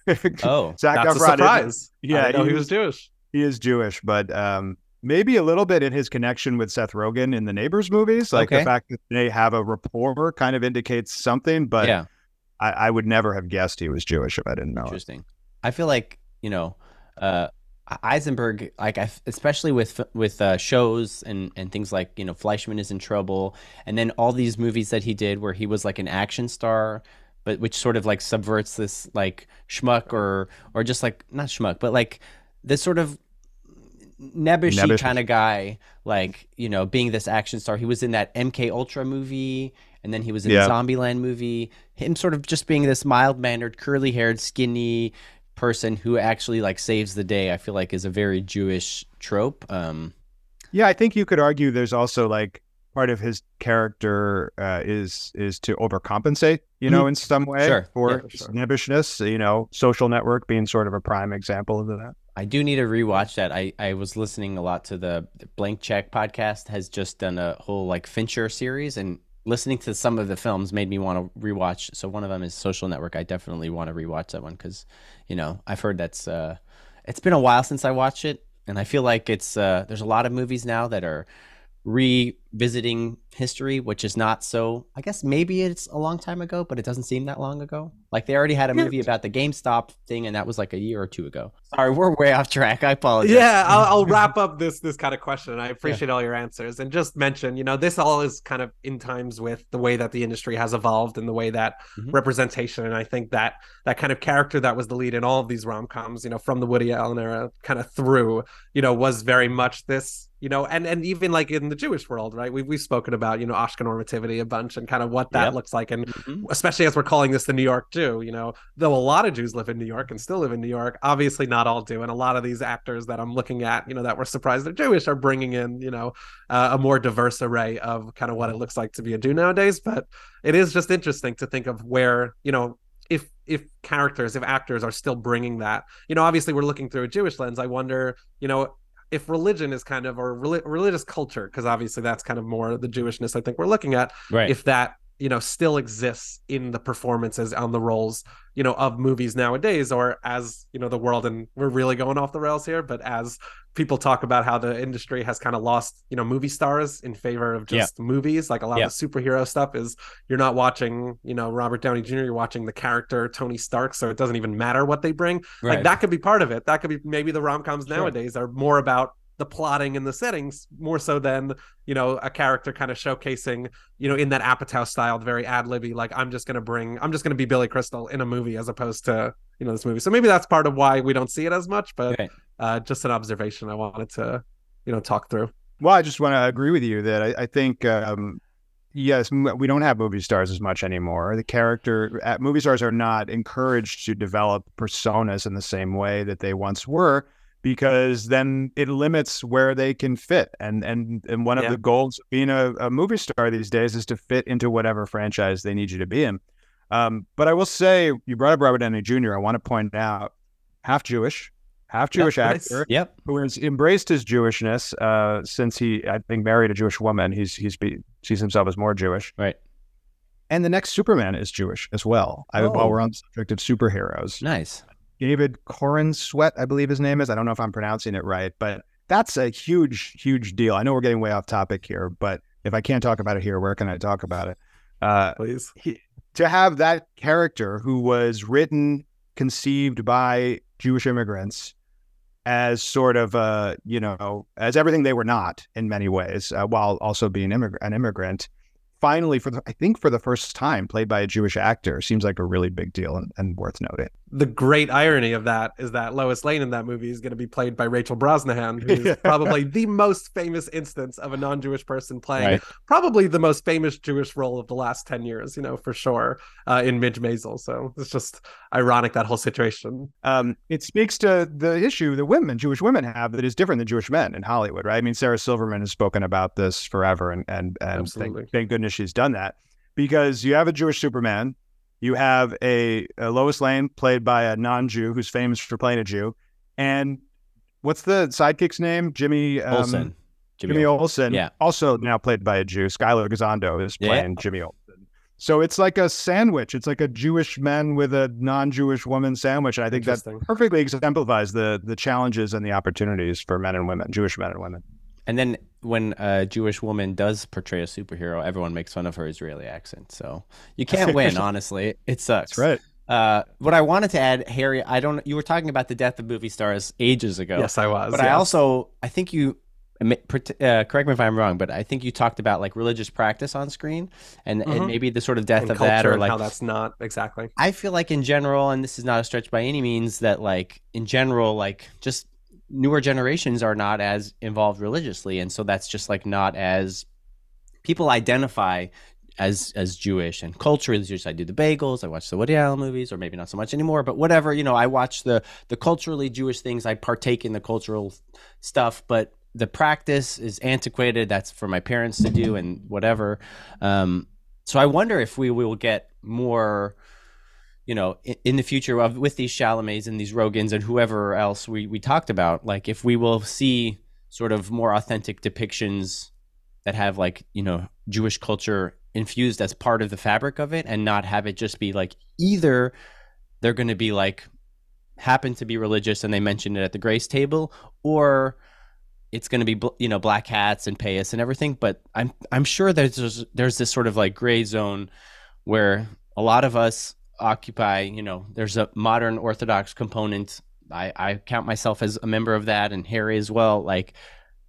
Oh, Zac that's a Efron is- surprise yeah, I know he he was was- jewish He is Jewish, but um, maybe a little bit in his connection with Seth Rogen in the Neighbors movies. Like Okay. the fact that they have a rapport kind of indicates something, but yeah. I, I would never have guessed he was Jewish if I didn't know it. I feel like you know, uh, Eisenberg, like I, especially with with uh, shows and and things like you know, Fleishman is in trouble, and then all these movies that he did where he was like an action star, but which sort of like subverts this like schmuck or or just like not schmuck, but like this sort of nebbishy Nebbish. kind of guy, like you know, being this action star. He was in that MK Ultra movie, and then he was in Yeah. the Zombieland movie. Him sort of just being this mild mannered, curly haired, skinny person who actually like saves the day. I feel like is a very Jewish trope. Um, Yeah, I think you could argue there's also like part of his character uh, is is to overcompensate, you know, in some way Mm-hmm. Sure. for Yeah, sure. You know, Social Network being sort of a prime example of that. I do need to rewatch that. I, I was listening a lot to the Blank Check podcast has just done a whole like Fincher series and listening to some of the films made me want to rewatch. So one of them is Social Network. I definitely want to rewatch that one because, you know, I've heard that's uh, it's been a while since I watched it, and I feel like it's uh, there's a lot of movies now that are revisiting history, which is not so. I guess maybe it's a long time ago, but it doesn't seem that long ago. Like they already had a movie about the GameStop thing, and that was like a year or two ago. Sorry, we're way off track. I apologize. yeah I'll, I'll wrap up this this kind of question i appreciate all your answers and just mention you know this all is kind of in times with the way that the industry has evolved and the way that Mhm. representation and i think that that kind of character that was the lead in all of these rom-coms you know from the woody allen era kind of through you know was very much this you know and and even like in the jewish world right right? We've we've spoken about you know Ashkenormativity a bunch and kind of what that Yep. looks like, and Mhm. especially as we're calling this the New York Jew. You know, though a lot of Jews live in New York and still live in New York, obviously not all do, and a lot of these actors that I'm looking at, you know, that we're surprised they're Jewish are bringing in you know uh, a more diverse array of kind of what it looks like to be a Jew nowadays. But it is just interesting to think of where you know if if characters if actors are still bringing that you know obviously we're looking through a jewish lens i wonder you know if religion is kind of or reli- religious culture because obviously that's kind of more the jewishness i think we're looking at Right. if that you know still exists in the performances on the roles you know of movies nowadays or as you know the world and we're really going off the rails here but as people talk about how the industry has kind of lost you know movie stars in favor of Yeah. just movies like a lot Yeah. of the superhero stuff is you're not watching you know robert downey jr you're watching the character tony stark so it doesn't even matter what they bring like that could be part of it that could be maybe the rom-coms Sure. nowadays are more about the plotting and the settings more so than you know a character kind of showcasing you know in that apatow style very ad-libby like i'm just gonna bring i'm just gonna be billy crystal in a movie as opposed to you know this movie so maybe that's part of why we don't see it as much but Right. uh just an observation i wanted to you know talk through Well, I just want to agree with you that I, I think, um, yes, we don't have movie stars as much anymore. The character uh, movie stars are not encouraged to develop personas in the same way that they once were, because then it limits where they can fit. And and and one of the goals of being a, a movie star these days is to fit into whatever franchise they need you to be in. Um, but I will say, you brought up Robert Downey Jr. I want to point out, half Jewish, half Jewish nice. actor Yep. who has embraced his Jewishness uh, since he, I think, married a Jewish woman. He's he's be, sees himself as more Jewish. Right. And the next Superman is Jewish as well. I, Oh. while we're on the subject of superheroes, Nice. David Corenswet, I believe his name is. I don't know if I'm pronouncing it right, but that's a huge, huge deal. I know we're getting way off topic here, but if I can't talk about it here, where can I talk about it? Uh, please he, to have that character who was written, conceived by Jewish immigrants as sort of uh, you know, as everything they were not in many ways, uh, while also being immig- an immigrant. Finally, for the, I think for the first time, played by a Jewish actor, seems like a really big deal and, and worth noting. the great irony of that is that Lois Lane in that movie is going to be played by Rachel Brosnahan, who's Yeah. probably the most famous instance of a non-Jewish person playing Right. probably the most famous Jewish role of the last 10 years, you know, for sure, uh, in Midge Maisel. So it's just ironic that whole situation. Um, it speaks to the issue that women, Jewish women, have that is different than Jewish men in Hollywood, right? I mean, Sarah Silverman has spoken about this forever, and and and Absolutely. thank, thank goodness she's done that because you have a Jewish Superman, you have a, a Lois Lane played by a non-Jew who's famous for playing a Jew, and what's the sidekick's name? Jimmy um, Olsen. Jimmy, Olsen, Yeah. also now played by a Jew. Skyler Gisondo is Yeah. playing Jimmy Olsen. So it's like a sandwich. It's like a Jewish man with a non-Jewish woman sandwich, and I think that perfectly exemplifies the the challenges and the opportunities for men and women, Jewish men and women. And then when a Jewish woman does portray a superhero, everyone makes fun of her Israeli accent. So you can't win, honestly. It sucks. Uh, what I wanted to add, Harry, I don't. You were talking about the death of movie stars ages ago. Yes, I was. but I also, I think you, uh, correct me if I'm wrong, but I think you talked about like religious practice on screen, and, and Mhm. maybe the sort of death And of that, or like how that's not exactly. I feel like in general, and this is not a stretch by any means, that like in general, like just newer generations are not as involved religiously, and so that's just like not as people identify as as Jewish and culturally Jewish. I do the bagels, I watch the Woody Allen movies, or maybe not so much anymore, but whatever. You know, I watch the the culturally Jewish things. I partake in the cultural stuff, but the practice is antiquated. That's for my parents to do, and whatever. Um, so I wonder if we will get more you know, in, in the future of with these Chalamets and these Rogens and whoever else we we talked about, like if we will see sort of more authentic depictions that have like you know Jewish culture infused as part of the fabric of it, and not have it just be like either they're going to be like happen to be religious and they mentioned it at the grace table, or it's going to be you know black hats and payas and everything. But I'm I'm sure there's there's this sort of like gray zone where a lot of us occupy you know there's a modern orthodox component. I i count myself as a member of that and harry as well. Like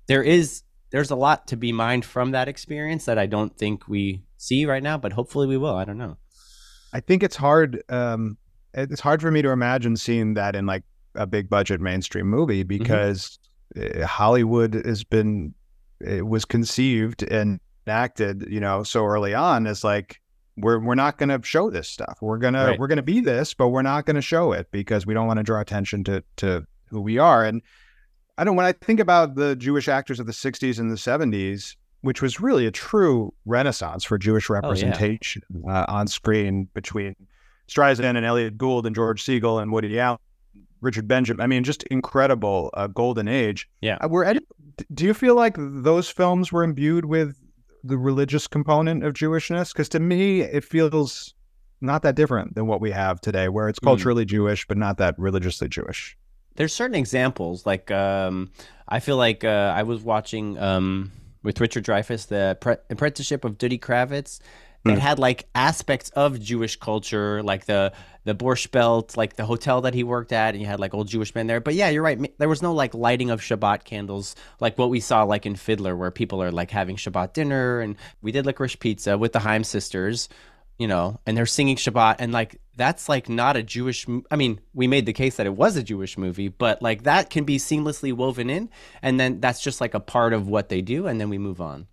there is there's a lot to be mined from that experience that i don't think we see right now but hopefully we will. I don't know. I think it's hard. Um, it's hard for me to imagine seeing that in like a big budget mainstream movie because uh Hollywood has been it was conceived and acted, you know, so early on as like we're we're not going to show this stuff. We're gonna Right. we're gonna be this, but we're not going to show it because we don't want to draw attention to to who we are. And I don't. When I think about the Jewish actors of the '60s and the '70s, which was really a true renaissance for Jewish representation uh, on screen between Streisand and Elliott Gould and George Segal and Woody Allen, Richard Benjamin. I mean, just incredible uh, golden age. Yeah. Uh, were do you feel like those films were imbued with the religious component of Jewishness? Because to me, it feels not that different than what we have today, where it's Hmm. culturally Jewish but not that religiously Jewish. there's certain examples like um i feel like uh i was watching um with richard dreyfuss the Pre- apprenticeship of duddy kravitz that Mm. had like aspects of jewish culture like the the borscht belt like the hotel that he worked at and you had like old jewish men there but yeah you're right there was no like lighting of shabbat candles like what we saw like in fiddler where people are like having shabbat dinner and we did licorice pizza with the haim sisters you know, and they're singing Shabbat, and like that's like not a Jewish. I mean, we made the case that it was a Jewish movie, but like that can be seamlessly woven in, and then that's just like a part of what they do, and then we move on.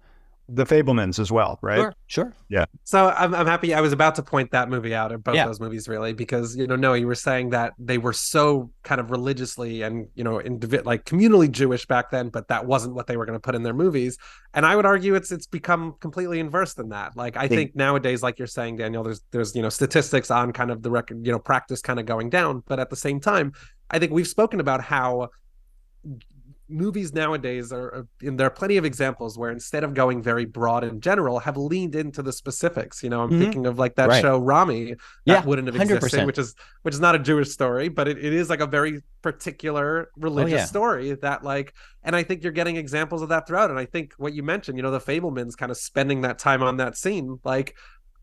The Fabelmans as well, right? Sure, sure. So I'm, I'm happy. I was about to point that movie out, or both Yeah. those movies, really, because you know, no, you were saying that they were so kind of religiously and you know, indivi- like communally Jewish back then, but that wasn't what they were going to put in their movies. And I would argue it's it's become completely inverse than that. Like I Think- think nowadays, like you're saying, Daniel, there's there's you know statistics on kind of the record, you know, practice kind of going down, but at the same time, I think we've spoken about how movies nowadays are are- and there are plenty of examples where instead of going very broad and general have leaned into the specifics you know i'm Mhm. thinking of like that Right. show ramy that Yeah, wouldn't have 100%. existed which is which is not a jewish story but it, it is like a very particular religious Oh, yeah. story that like and i think you're getting examples of that throughout and i think what you mentioned you know the fabelmans kind of spending that time on that scene like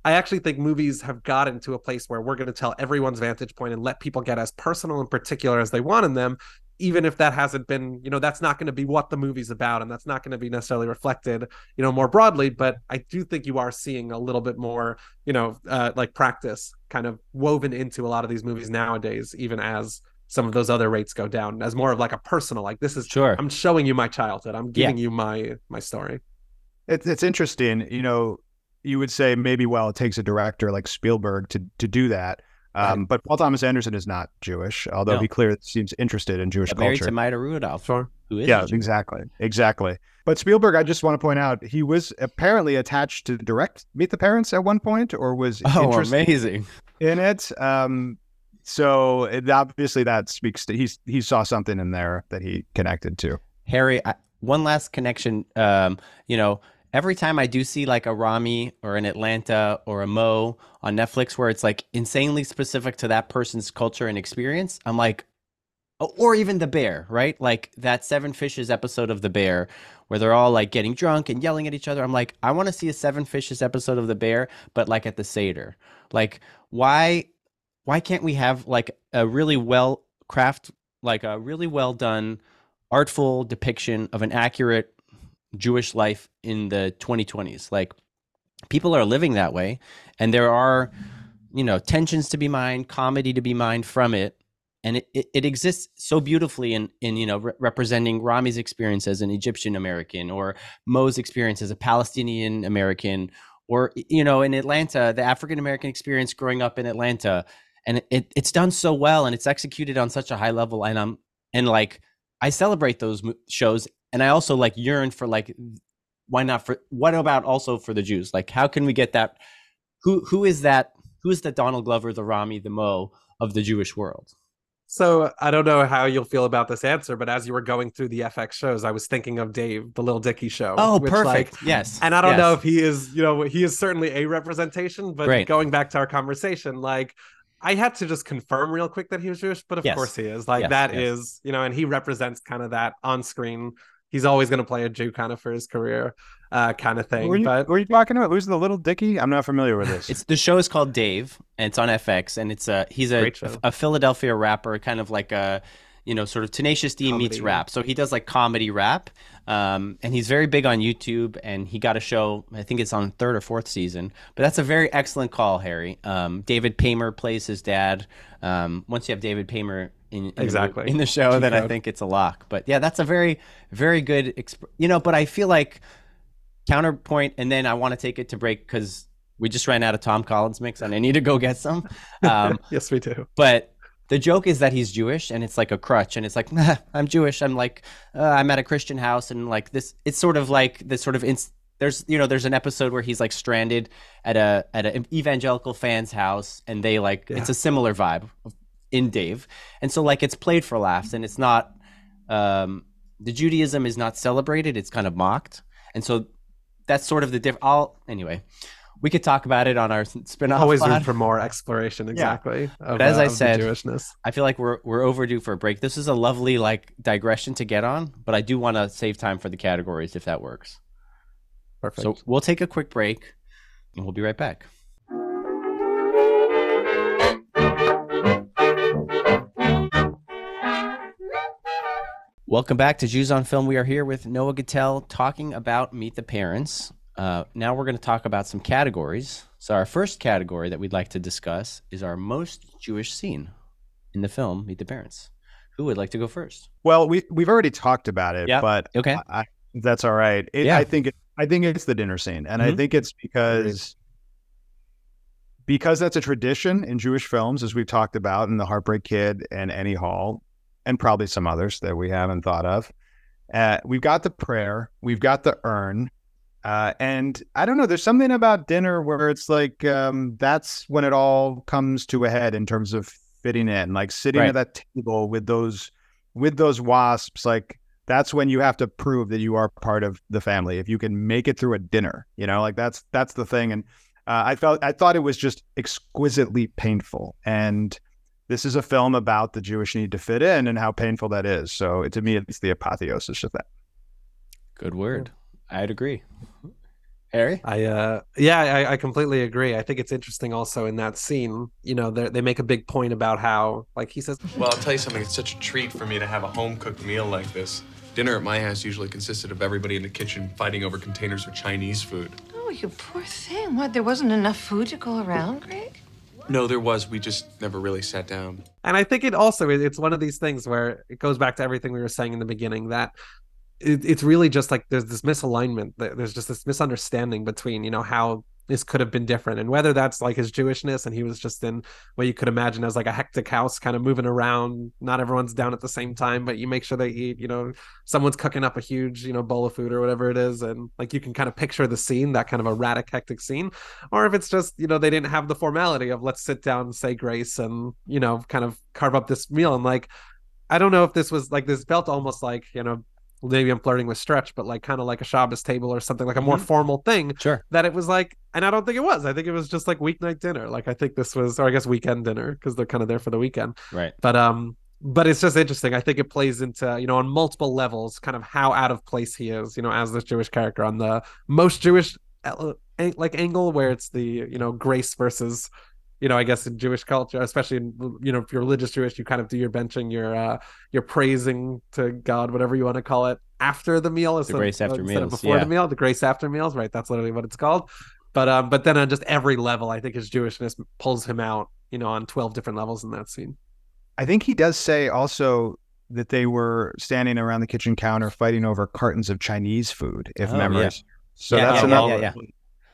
I actually think movies have gotten to a place where we're going to tell everyone's vantage point and let people get as personal and particular as they want in them, even if that hasn't been, you know, that's not going to be what the movie's about and that's not going to be necessarily reflected, you know, more broadly. But I do think you are seeing a little bit more, you know, uh, like practice kind of woven into a lot of these movies nowadays, even as some of those other rates go down, as more of like a personal, like this is, Sure. I'm showing you my childhood, I'm giving you my my story. It's it's interesting, you know. You would say maybe well, it takes a director like Spielberg to to do that. Um, But Paul Thomas Anderson is not Jewish, although No. he clearly seems interested in Jewish Married culture. to Maya Rudolph, Sure. who is yeah, exactly, exactly. But Spielberg, I just want to point out, he was apparently attached to direct Meet the Parents at one point, or was Oh, interested amazing! in it. Um, so it, obviously that speaks to he's he saw something in there that he connected to. Harry, I, one last connection. Um, you know, every time I do see like a Ramy or an Atlanta or a Mo on Netflix where it's like insanely specific to that person's culture and experience, I'm like, oh, or even the bear, right? Like that Seven Fishes episode of the bear where they're all like getting drunk and yelling at each other. I'm like, I want to see a Seven Fishes episode of the bear, but like at the Seder. Like, why why can't we have like a really well craft like a really well done artful depiction of an accurate Jewish life in the 2020s. Like people are living that way and there are you know tensions to be mined, comedy to be mined from it and it, it, it exists so beautifully in in you know re- representing Ramy's experience as an Egyptian American or Mo's experience as a Palestinian American or you know in Atlanta the African American experience growing up in Atlanta and it, it's done so well and it's executed on such a high level and I'm and like I celebrate those shows and I also like yearn for like why not for what about also for the Jews like how can we get that who who is that who is the Donald Glover the Ramy the Mo of the Jewish world So I don't know how you'll feel about this answer, but as you were going through the FX shows, I was thinking of Dave, the Little Dicky show. oh which, perfect like, yes and I don't yes. know if he is, you know, he is certainly a representation, but Great. going back to our conversation, like I had to just confirm real quick that he was Jewish, but of Yes. course he is. Like Yes, that is, you know, and he represents kind of that on screen. He's always going to play a Jew kind of for his career, uh, kind of thing. Were you, but were you talking about who's the little Dicky? I'm not familiar with this. It's the show is called Dave, and it's on FX, and it's a he's a a Philadelphia rapper, kind of like a you know sort of Tenacious D meets rap. So he does like comedy rap, um, and he's very big on YouTube. And he got a show, I think it's on third or fourth season. But that's a very excellent call, Harry. Um, David Paymer plays his dad. Um, once you have David Paymer. In, in the Exactly. in the show, then I G-code. think it's a lock. But yeah, that's a very, very good, exp- you know. But I feel like counterpoint, and then I want to take it to break because we just ran out of Tom Collins mix, and I need to go get some. Um, yes, we do. but the joke is that he's Jewish, and it's like a crutch, and it's like nah, I'm Jewish. I'm like uh, I'm at a Christian house, and like this, it's sort of like this sort of ins- there's you know there's an episode where he's like stranded at a at an evangelical fan's house, and they like Yeah. it's a similar vibe in Dave, and so like it's played for laughs, and it's not um, the Judaism is not celebrated; it's kind of mocked, and so that's sort of the diff. I'll anyway. We could talk about it on our spin-off. Always room for more exploration. Exactly. Of, But as uh, I said, Jewishness. I feel like we're we're overdue for a break. This is a lovely like digression to get on, but I do want to save time for the categories if that works. Perfect. So we'll take a quick break, and we'll be right back. Welcome back to Jews on Film. We are here with Noah Gittell talking about Meet the Parents. Uh, now we're going to talk about some categories. So our first category that we'd like to discuss is our most Jewish scene in the film Meet the Parents. Who would like to go first? Well, we we've already talked about it, Yep. but Okay. I, I- that's all right. It, Yeah. I think it, I think it's the dinner scene, and I Mhm. think it's because because that's a tradition in Jewish films, as we've talked about in The Heartbreak Kid and Annie Hall, and probably some others that we haven't thought of. Uh, we've got the prayer, we've got the urn, uh, and I don't know. There's something about dinner where it's like um, that's when it all comes to a head in terms of fitting in, like sitting Right. at that table with those with those wasps. Like that's when you have to prove that you are part of the family. If you can make it through a dinner, you know, like that's that's the thing. And uh, I felt I thought it was just exquisitely painful. And this is a film about the Jewish need to fit in and how painful that is. So to me, it's the apotheosis of that. Good word. I'd agree. Harry? I uh yeah, I, I completely agree. I think it's interesting also in that scene, you know, they they make a big point about how like he says Well, I'll tell you something. It's such a treat for me to have a home cooked meal like this. Dinner at my house usually consisted of everybody in the kitchen fighting over containers of Chinese food. Oh, you poor thing. What, there wasn't enough food to go around, Greg? No, there was. We just never really sat down. and I think it also it's one of these things where it goes back to everything we were saying in the beginning that it, it's really just like there's this misalignment there's just this misunderstanding between you know how this could have been different. And whether that's like his jewishness and he was just in what you could imagine as like a hectic house kind of moving around not everyone's down at the same time but you make sure they eat you know someone's cooking up a huge you know bowl of food or whatever it is and like you can kind of picture the scene that kind of erratic hectic scene. Or if it's just you know they didn't have the formality of let's sit down say grace and you know kind of carve up this meal. And like i don't know if this was like this felt almost like you know maybe i'm flirting with stretch but like kind of like a shabbos table or something like a more formal thing Sure. that it was like and i don't think it was. I think it was just like weeknight dinner. Like i think this was or i guess weekend dinner because they're kind of there for the weekend. Right. but um but it's just interesting. I think it plays into you know on multiple levels kind of how out of place he is you know as this jewish character on the most jewish uh, like angle where it's the you know grace versus you know i guess in jewish culture especially in you know if you're religious jewish you kind of do your benching your uh your praising to god whatever you want to call it after the meal instead, grace after instead of meals, before yeah. the meal the grace after meals right that's literally what it's called but um but then on just every level i think his jewishness pulls him out you know on 12 different levels in that scene I think he does say also that they were standing around the kitchen counter fighting over cartons of Chinese food, if Oh, memory. yeah. is- So Yeah, that's yeah, another, yeah,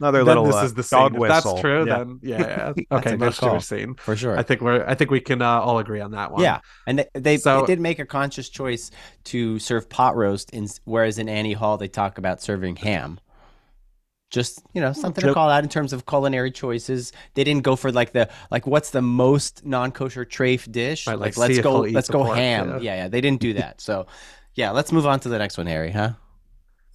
another then little this uh, is the scene. dog If whistle. that's true, Yeah. then yeah, yeah. Okay, most. Jewish scene. For sure. I think we're. I think we can uh, all agree on that one. Yeah, and they they, So- they did make a conscious choice to serve pot roast, in, whereas in Annie Hall they talk about serving ham. Just you know something to call out in terms of culinary choices. They didn't go for like the like what's the most non kosher trafe dish? Right, like, like, let's go let's go ham. yeah. Yeah. yeah, They didn't do that. So yeah, let's move on to the next one, Harry. Huh?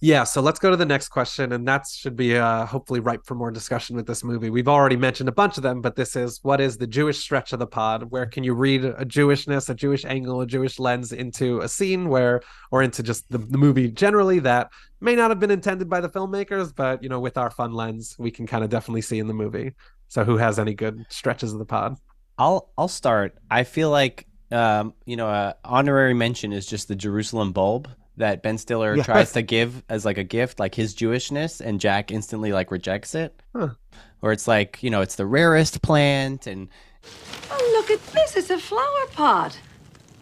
Yeah, so let's go to the next question, and that should be uh, hopefully ripe for more discussion with this movie. We've already mentioned a bunch of them, but this is what is the Jewish stretch of the pod? Where can you read a Jewishness, a Jewish angle, a Jewish lens into a scene where, or into just the, the movie generally that may not have been intended by the filmmakers, but you know, with our fun lens, we can kind of definitely see in the movie. So, who has any good stretches of the pod? I'll I'll start. I feel like um, you know, uh, honorary mention is just the Jerusalem bulb that Ben Stiller Yes. tries to give as like a gift, like his Jewishness, and Jack instantly like rejects it. Huh. Or it's like you know, it's the rarest plant, and Oh, look at this. It's a flower pot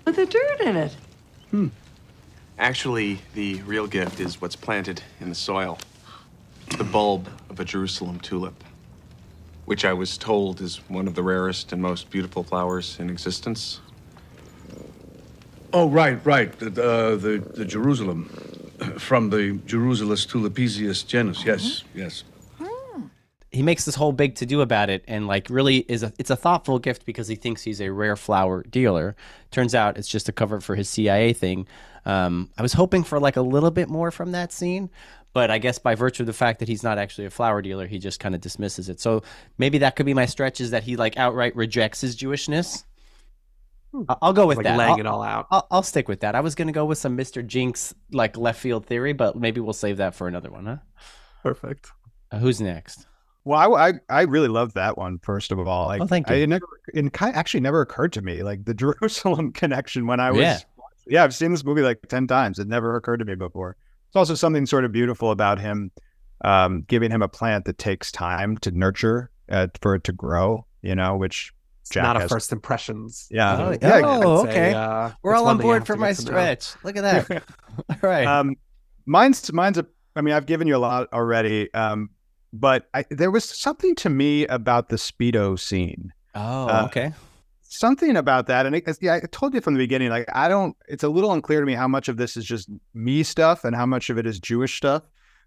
with the dirt in it. Hmm. Actually, the real gift is what's planted in the soil. the bulb of a Jerusalem tulip, which I was told is one of the rarest and most beautiful flowers in existence. Oh, right, right. The, uh, the, the Jerusalem. From the Jerusalus tulipesius genus. Yes, yes. he makes this whole big to do about it and like really is a it's a thoughtful gift because he thinks he's a rare flower dealer turns out it's just a cover for his cia thing um, i was hoping for like a little bit more from that scene but i guess by virtue of the fact that he's not actually a flower dealer he just kind of dismisses it so maybe that could be my stretch is that he like outright rejects his jewishness i'll go with like that laying I'll, it all out. I'll, I'll stick with that i was gonna go with some mr jinx like left field theory but maybe we'll save that for another one huh Perfect. uh, who's next Well, I, I I really loved that one. First of all, like Oh, thank I, you. it never it ki- actually never occurred to me like the Jerusalem connection when I was Yeah. yeah I've seen this movie like ten times. It never occurred to me before. It's also something sort of beautiful about him, um, giving him a plant that takes time to nurture uh, for it to grow. You know, which It's Jack not a has- first impressions. yeah Oh, yeah. oh, I'd say, okay. uh, We're all on board for my get know. stretch. Look at that. all right. Um, mine's mine's a. I mean, I've given you a lot already. Um, but I, there was something to me about the speedo scene. oh, uh, okay. something about that and it, yeah i told you from the beginning like i don't it's a little unclear to me how much of this is just me stuff and how much of it is jewish stuff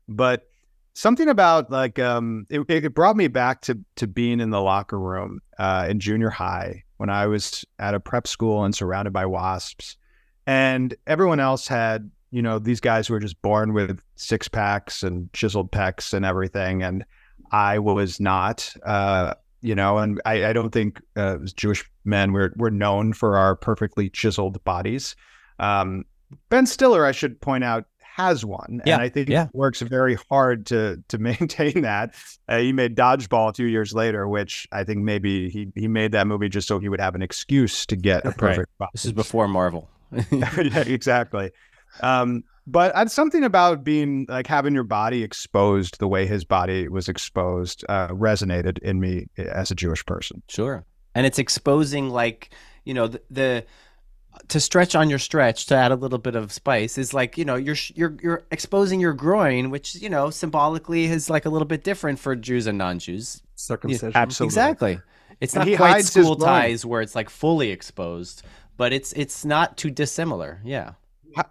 but something about like um it, it brought me back to to being in the locker room uh in junior high when i was at a prep school and surrounded by wasps and everyone else had you know these guys who were just born with six packs and chiseled pecs and everything and i was not uh you know, and I, I don't think uh, Jewish men we're we're known for our perfectly chiseled bodies. Um, ben Stiller, I should point out, has one, Yeah, and I think yeah. works very hard to to maintain that. Uh, he made Dodgeball a few years later, which I think maybe he he made that movie just so he would have an excuse to get a Right. perfect body. This is before Marvel. yeah, exactly. Um, but something about being like having your body exposed the way his body was exposed uh, resonated in me as a Jewish person. sure. And it's exposing like, you know, the, the to stretch on your stretch to add a little bit of spice is like, you know, you're you're you're exposing your groin, which, you know, symbolically is like a little bit different for Jews and non-Jews. Circumcision. absolutely. Exactly. It's And not quite school ties where it's like fully exposed, but it's it's not too dissimilar. Yeah.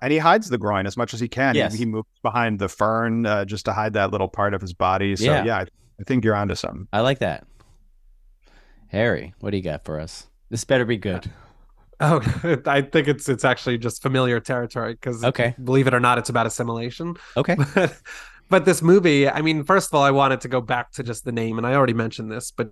And he hides the groin as much as he can. He- He, moves behind the fern uh, just to hide that little part of his body. So Yeah. yeah, I, I think you're onto something. I like that. Harry, what do you got for us? This better be good. Oh, I think it's it's actually just familiar territory because Okay. believe it or not, it's about assimilation. Okay. But, but this movie, I mean, first of all, I wanted to go back to just the name, and I already mentioned this, but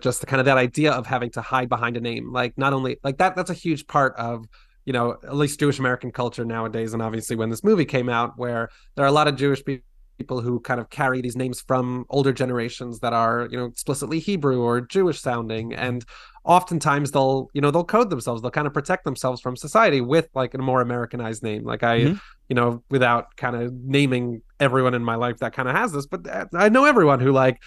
just the kind of that idea of having to hide behind a name, like not only like that, that's a huge part of you know at least Jewish American culture nowadays, and obviously when this movie came out, where there are a lot of Jewish people people who kind of carry these names from older generations that are you know explicitly hebrew or jewish sounding. And oftentimes they'll you know they'll code themselves. They'll kind of protect themselves from society with like a more americanized name. Like i Mhm. you know without kind of naming everyone in my life that kind of has this but uh, i know everyone who like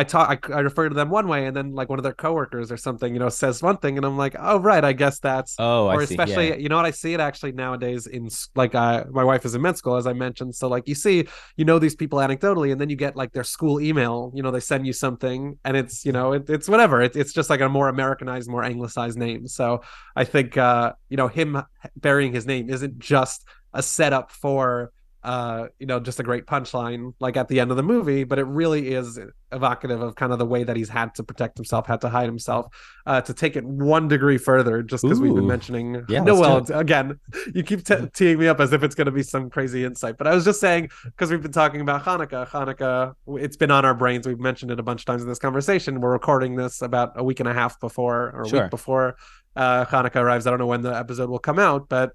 I talk, I, I refer to them one way, and then like one of their coworkers or something, you know, says one thing, and I'm like, oh right, I guess that's Oh, I or see. especially yeah. you know what i see it actually nowadays in like uh, my wife is in med school as i mentioned so like you see you know these people anecdotally and then you get like their school email you know they send you something and it's you know it, it's whatever it, it's just like a more americanized more anglicized name so i think uh you know him burying his name isn't just a setup for uh you know just a great punchline like at the end of the movie but it really is evocative of kind of the way that he's had to protect himself had to hide himself uh to take it one degree further just because we've been mentioning Yeah, no well again. You keep t- teeing me up as if it's going to be some crazy insight but i was just saying because we've been talking about hanukkah hanukkah it's been on our brains. We've mentioned it a bunch of times in this conversation. We're recording this about a week and a half before or a Sure. week before uh hanukkah arrives. I don't know when the episode will come out but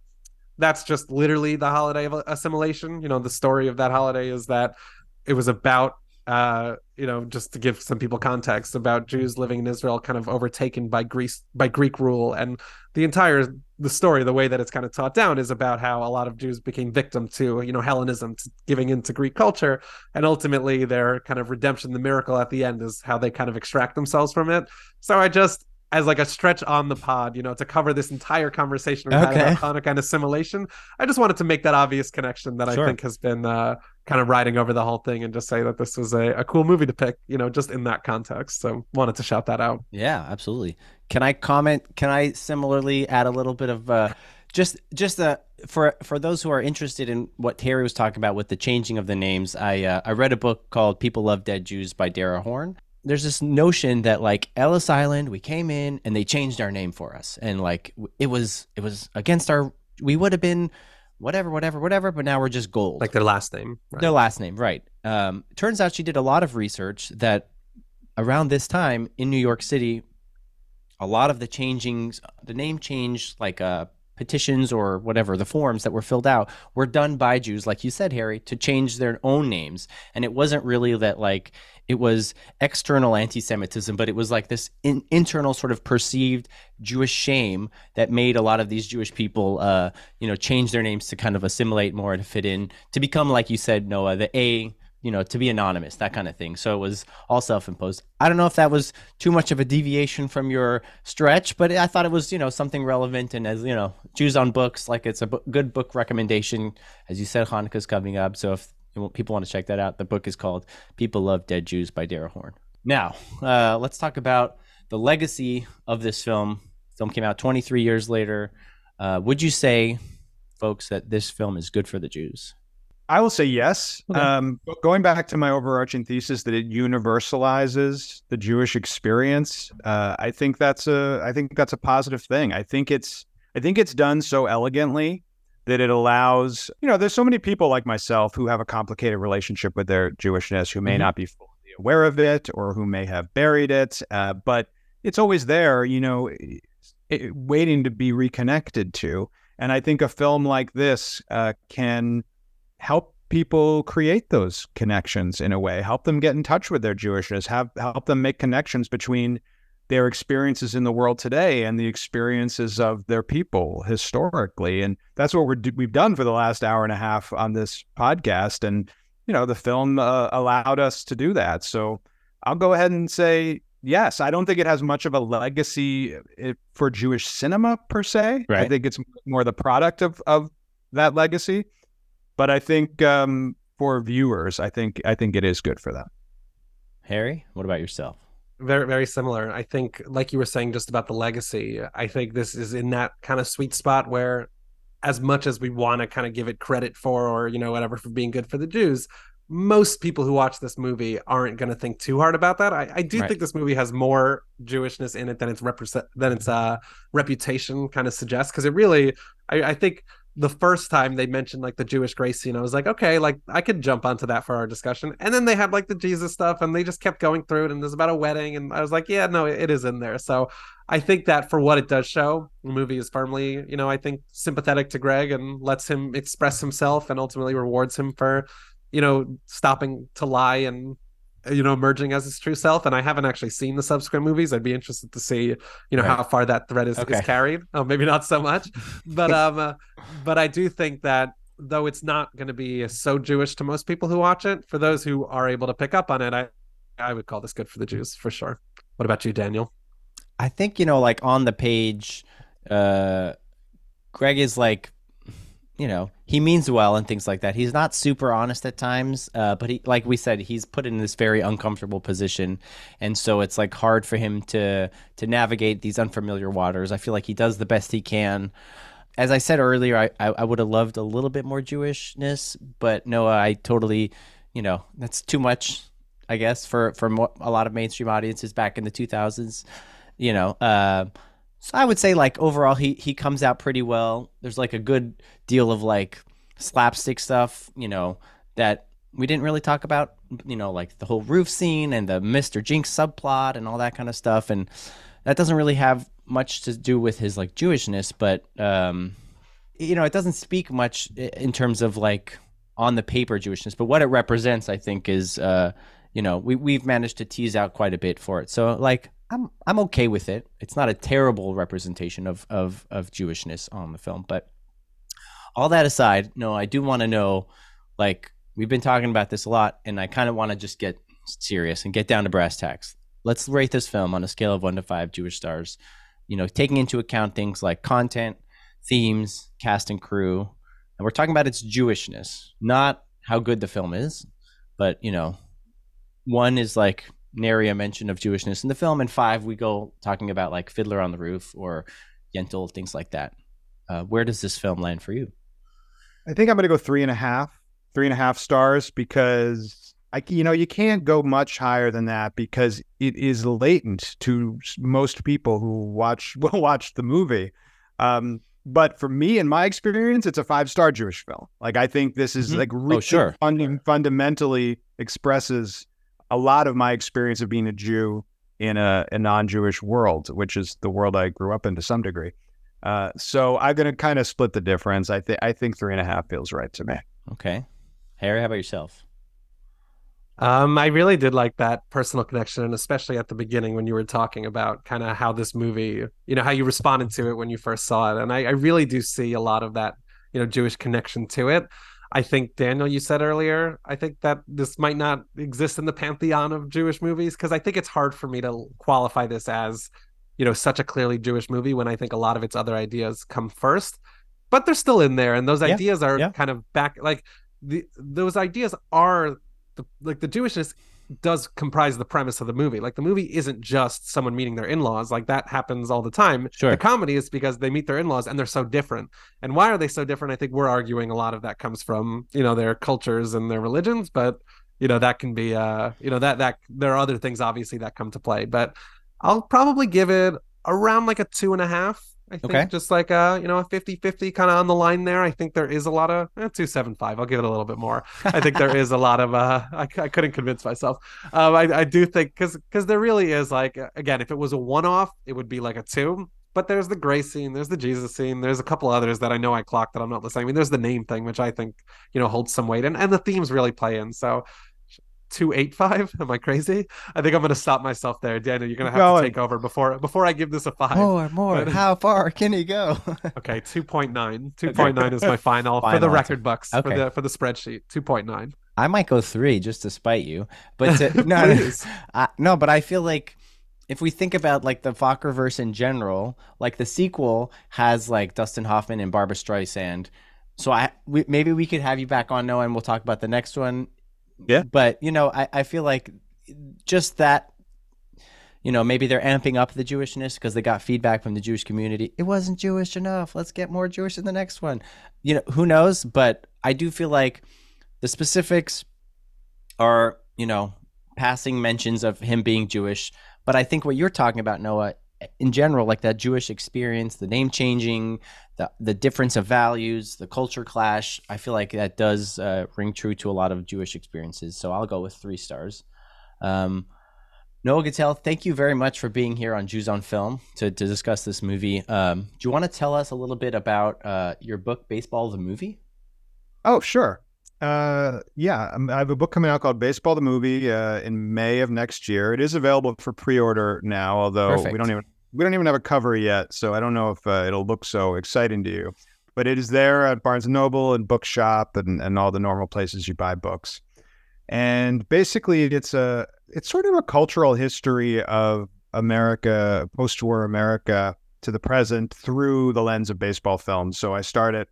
that's just literally the holiday of assimilation. You know the story of that holiday is that it was about uh you know just to give some people context about jews living in israel kind of overtaken by greece by greek rule. And the entire the story the way that it's kind of taught down is about how a lot of jews became victim to you know hellenism to giving into greek culture. And ultimately their kind of redemption the miracle at the end is how they kind of extract themselves from it. So i just as like a stretch on the pod, you know, to cover this entire conversation we've Okay. about Hanukkah and assimilation. I just wanted to make that obvious connection that Sure. I think has been uh, kind of riding over the whole thing and just say that this was a, a cool movie to pick, you know, just in that context. So wanted to shout that out. Yeah, absolutely. Can I comment? Can I similarly add a little bit of uh, just just uh, for for those who are interested in what Terry was talking about with the changing of the names? I uh, I read a book called People Love Dead Jews by Dara Horn. There's this notion that like Ellis Island, we came in and they changed our name for us, and like it was it was against our we would have been whatever, whatever, whatever, but now we're just gold. Like their last name. Right? Their last name, right. Um, turns out she did a lot of research that around this time in New York City, a lot of the changings, the name change, like uh, petitions or whatever, the forms that were filled out were done by Jews, like you said, Harry, to change their own names. And it wasn't really that like it was external anti-Semitism, but it was like this in, internal sort of perceived Jewish shame that made a lot of these Jewish people, uh, you know, change their names to kind of assimilate more to fit in, to become, like you said, Noah, the A you know, to be anonymous, that kind of thing. So it was all self-imposed. I don't know if that was too much of a deviation from your stretch, but I thought it was, you know, something relevant. And as you know, Jews on books, like it's a b- good book recommendation. As you said, Hanukkah's coming up, so if people want to check that out, the book is called "People Love Dead Jews" by Dara Horn. Now, uh, let's talk about the legacy of this film. film came out 23 years later. Uh, would you say, folks, that this film is good for the Jews? I will say yes. Okay. Um, going back to my overarching thesis that it universalizes the Jewish experience, uh, I think that's a I think that's a positive thing. I think it's I think it's done so elegantly that it allows you know there's so many people like myself who have a complicated relationship with their Jewishness who may mm-hmm. not be fully aware of it or who may have buried it, uh, but it's always there, you know, it, waiting to be reconnected to. And I think a film like this uh, can help people create those connections in a way, help them get in touch with their Jewishness, have help them make connections between their experiences in the world today and the experiences of their people historically. And that's what we're we've done for the last hour and a half on this podcast. And you know, the film uh, allowed us to do that. So I'll go ahead and say yes. I don't think it has much of a legacy eh, for Jewish cinema per se. Right. I think it's more the product of of that legacy. But I think um, for viewers, I think I think it is good for them. Harry, what about yourself? Very very similar. I think, like you were saying, just about the legacy. I think this is in that kind of sweet spot where, as much as we want to kind of give it credit for, or you know whatever for being good for the Jews, most people who watch this movie aren't going to think too hard about that. I, I do right. think this movie has more Jewishness in it than its represent than its uh, reputation kind of suggests. Because it really, I, I think the first time they mentioned like the Jewish grace scene, I was like, okay, like I could jump onto that for our discussion. And then they had like the Jesus stuff and they just kept going through it and there's about a wedding. And I was like, yeah, no, it is in there. So I think that for what it does show, the movie is firmly, you know, I think sympathetic to Greg and lets him express himself and ultimately rewards him for, you know, stopping to lie and you know emerging as his true self and i haven't actually seen the subsequent movies. I'd be interested to see you know right. how far that thread is, okay. is carried. Oh maybe not so much. But um uh, but i do think that though it's not going to be so jewish to most people who watch it for those who are able to pick up on it i i would call this good for the jews for sure. What about you daniel? I think you know like on the page uh greg is like you know he means well and things like that. He's not super honest at times, uh, but he, like we said, he's put in this very uncomfortable position, and so it's like hard for him to to navigate these unfamiliar waters. I feel like he does the best he can. As I said earlier, I I, I would have loved a little bit more Jewishness, but no, I totally, you know, that's too much, I guess, for for a lot of mainstream audiences back in the two thousands. You know. Uh, so I would say like overall he he comes out pretty well. There's like a good deal of like slapstick stuff, you know, that we didn't really talk about, you know, like the whole roof scene and the Mr. Jinx subplot and all that kind of stuff and that doesn't really have much to do with his like Jewishness, but um you know, it doesn't speak much in terms of like on the paper Jewishness, but what it represents I think is uh you know, we we've managed to tease out quite a bit for it. So like I'm I'm okay with it. It's not a terrible representation of of of Jewishness on the film, but all that aside, no, I do want to know like we've been talking about this a lot and I kind of want to just get serious and get down to brass tacks. Let's rate this film on a scale of 1 to 5 Jewish stars, you know, taking into account things like content, themes, cast and crew. And we're talking about its Jewishness, not how good the film is, but you know, one is like nary a mention of Jewishness in the film, and five we go talking about like Fiddler on the Roof or Yentl, things like that. Uh, where does this film land for you? I think I'm going to go three and a half, three and a half stars because I, you know, you can't go much higher than that because it is latent to most people who watch will watch the movie. Um, but for me, in my experience, it's a five star Jewish film. Like I think this is Mhm. like Oh, really sure. funda- fundamentally expresses a lot of my experience of being a Jew in a, a non Jewish world, which is the world I grew up in to some degree. Uh, so I'm going to kind of split the difference. I think I think three and a half feels right to me. Okay, Harry, how about yourself? Um, I really did like that personal connection, and especially at the beginning when you were talking about kind of how this movie, you know, how you responded to it when you first saw it. And I, I really do see a lot of that, you know, Jewish connection to it. I think Daniel, you said earlier, I think that this might not exist in the pantheon of Jewish movies because I think it's hard for me to qualify this as, you know, such a clearly Jewish movie when I think a lot of its other ideas come first. But they're still in there, and those Yeah, ideas are yeah. kind of back. Like the those ideas are the like the Jewishness does comprise the premise of the movie. Like the movie isn't just someone meeting their in-laws. Like that happens all the time. Sure. The comedy is because they meet their in-laws and they're so different. And why are they so different? I think we're arguing a lot of that comes from, you know, their cultures and their religions, but you know, that can be uh, you know, that that there are other things obviously that come to play. But I'll probably give it around like a two and a half. I think Okay. just like a you know a 50-50 kind of on the line there. I think there is a lot of eh, 275. I'll give it a little bit more. I think there is a lot of uh I, I couldn't convince myself. Um I, I do think because because there really is like again if it was a one-off it would be like a two but there's the grace scene there's the Jesus scene there's a couple others that I know I clocked that I'm not listening I mean there's the name thing which I think you know holds some weight and and the themes really play in so 285 am I crazy I think I'm gonna stop myself there Daniel you're gonna have Going. to take over before before I give this a five More, more. But- How far can he go? okay 2.9 2.9 is my final, for the record bucks Okay. for the for the spreadsheet 2.9 I might go three just to spite you, but to, no, no. I, no, but I feel like if we think about like the Fockerverse in general, like the sequel has like Dustin Hoffman and Barbra Streisand. So I we, maybe we could have you back on Noah and we'll talk about the next one. Yeah. But you know, I, I feel like just that you know, maybe they're amping up the Jewishness because they got feedback from the Jewish community. It wasn't Jewish enough. Let's get more Jewish in the next one. You know, who knows? But I do feel like the specifics are, you know, passing mentions of him being Jewish. But I think what you're talking about, Noah, in general, like that Jewish experience, the name changing, the the difference of values, the culture clash, I feel like that does uh, ring true to a lot of Jewish experiences. So I'll go with three stars. Um, Noah Gittell, thank you very much for being here on Jews on Film to, to discuss this movie. Um, do you want to tell us a little bit about uh, your book, Baseball the Movie? Oh, sure. Uh, yeah, um, I have a book coming out called Baseball the Movie uh, in May of next year. It is available for pre-order now, although we don't even we don't even have a cover yet, so I don't know if uh, it'll look so exciting to you. But it is there at Barnes and Noble and Bookshop and and all the normal places you buy books. And basically, it's a it's sort of a cultural history of America, post-war America to the present through the lens of baseball films. So I started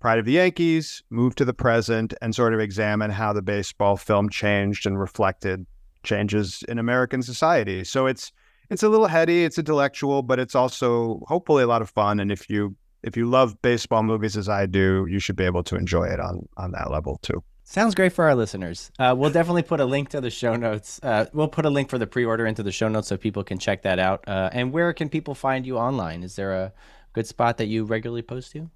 Pride of the Yankees, move to the present, and sort of examine how the baseball film changed and reflected changes in American society. So it's it's a little heady, it's intellectual, but it's also hopefully a lot of fun. And if you if you love baseball movies as I do, you should be able to enjoy it on on that level too. Sounds great for our listeners. Uh, we'll definitely put a link to the show notes. Uh, we'll put a link for the pre-order into the show notes so people can check that out. Uh, and where can people find you online? Is there a good spot that you regularly post to?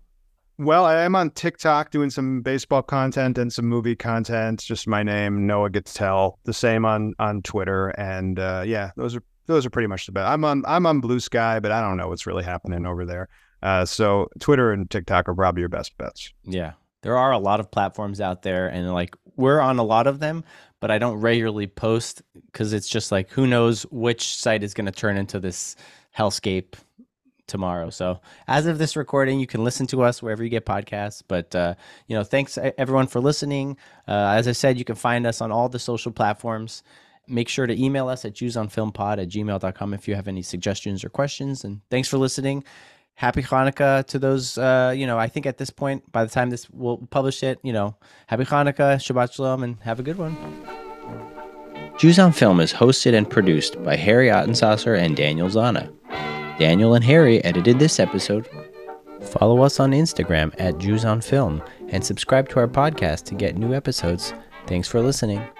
Well, I am on TikTok doing some baseball content and some movie content. Just my name, Noah Gittell. The same on on Twitter, and uh, yeah, those are those are pretty much the best. I'm on I'm on Blue Sky, but I don't know what's really happening over there. Uh, so Twitter and TikTok are probably your best bets. Yeah, there are a lot of platforms out there, and like we're on a lot of them, but I don't regularly post because it's just like who knows which site is going to turn into this hellscape tomorrow. So as of this recording, you can listen to us wherever you get podcasts. But uh, you know, thanks everyone for listening. Uh, as I said, you can find us on all the social platforms. Make sure to email us at jewsonfilmpod at gmail.com if you have any suggestions or questions. And thanks for listening. happy Hanukkah to those. Uh, you know, I think at this point, by the time this will publish it, you know, happy Hanukkah, Shabbat Shalom, and have a good one. Jews on Film is hosted and produced by Harry Ottensasser and Daniel Zana. Daniel and Harry edited this episode. Follow us on Instagram at Jews on Film and subscribe to our podcast to get new episodes. Thanks for listening.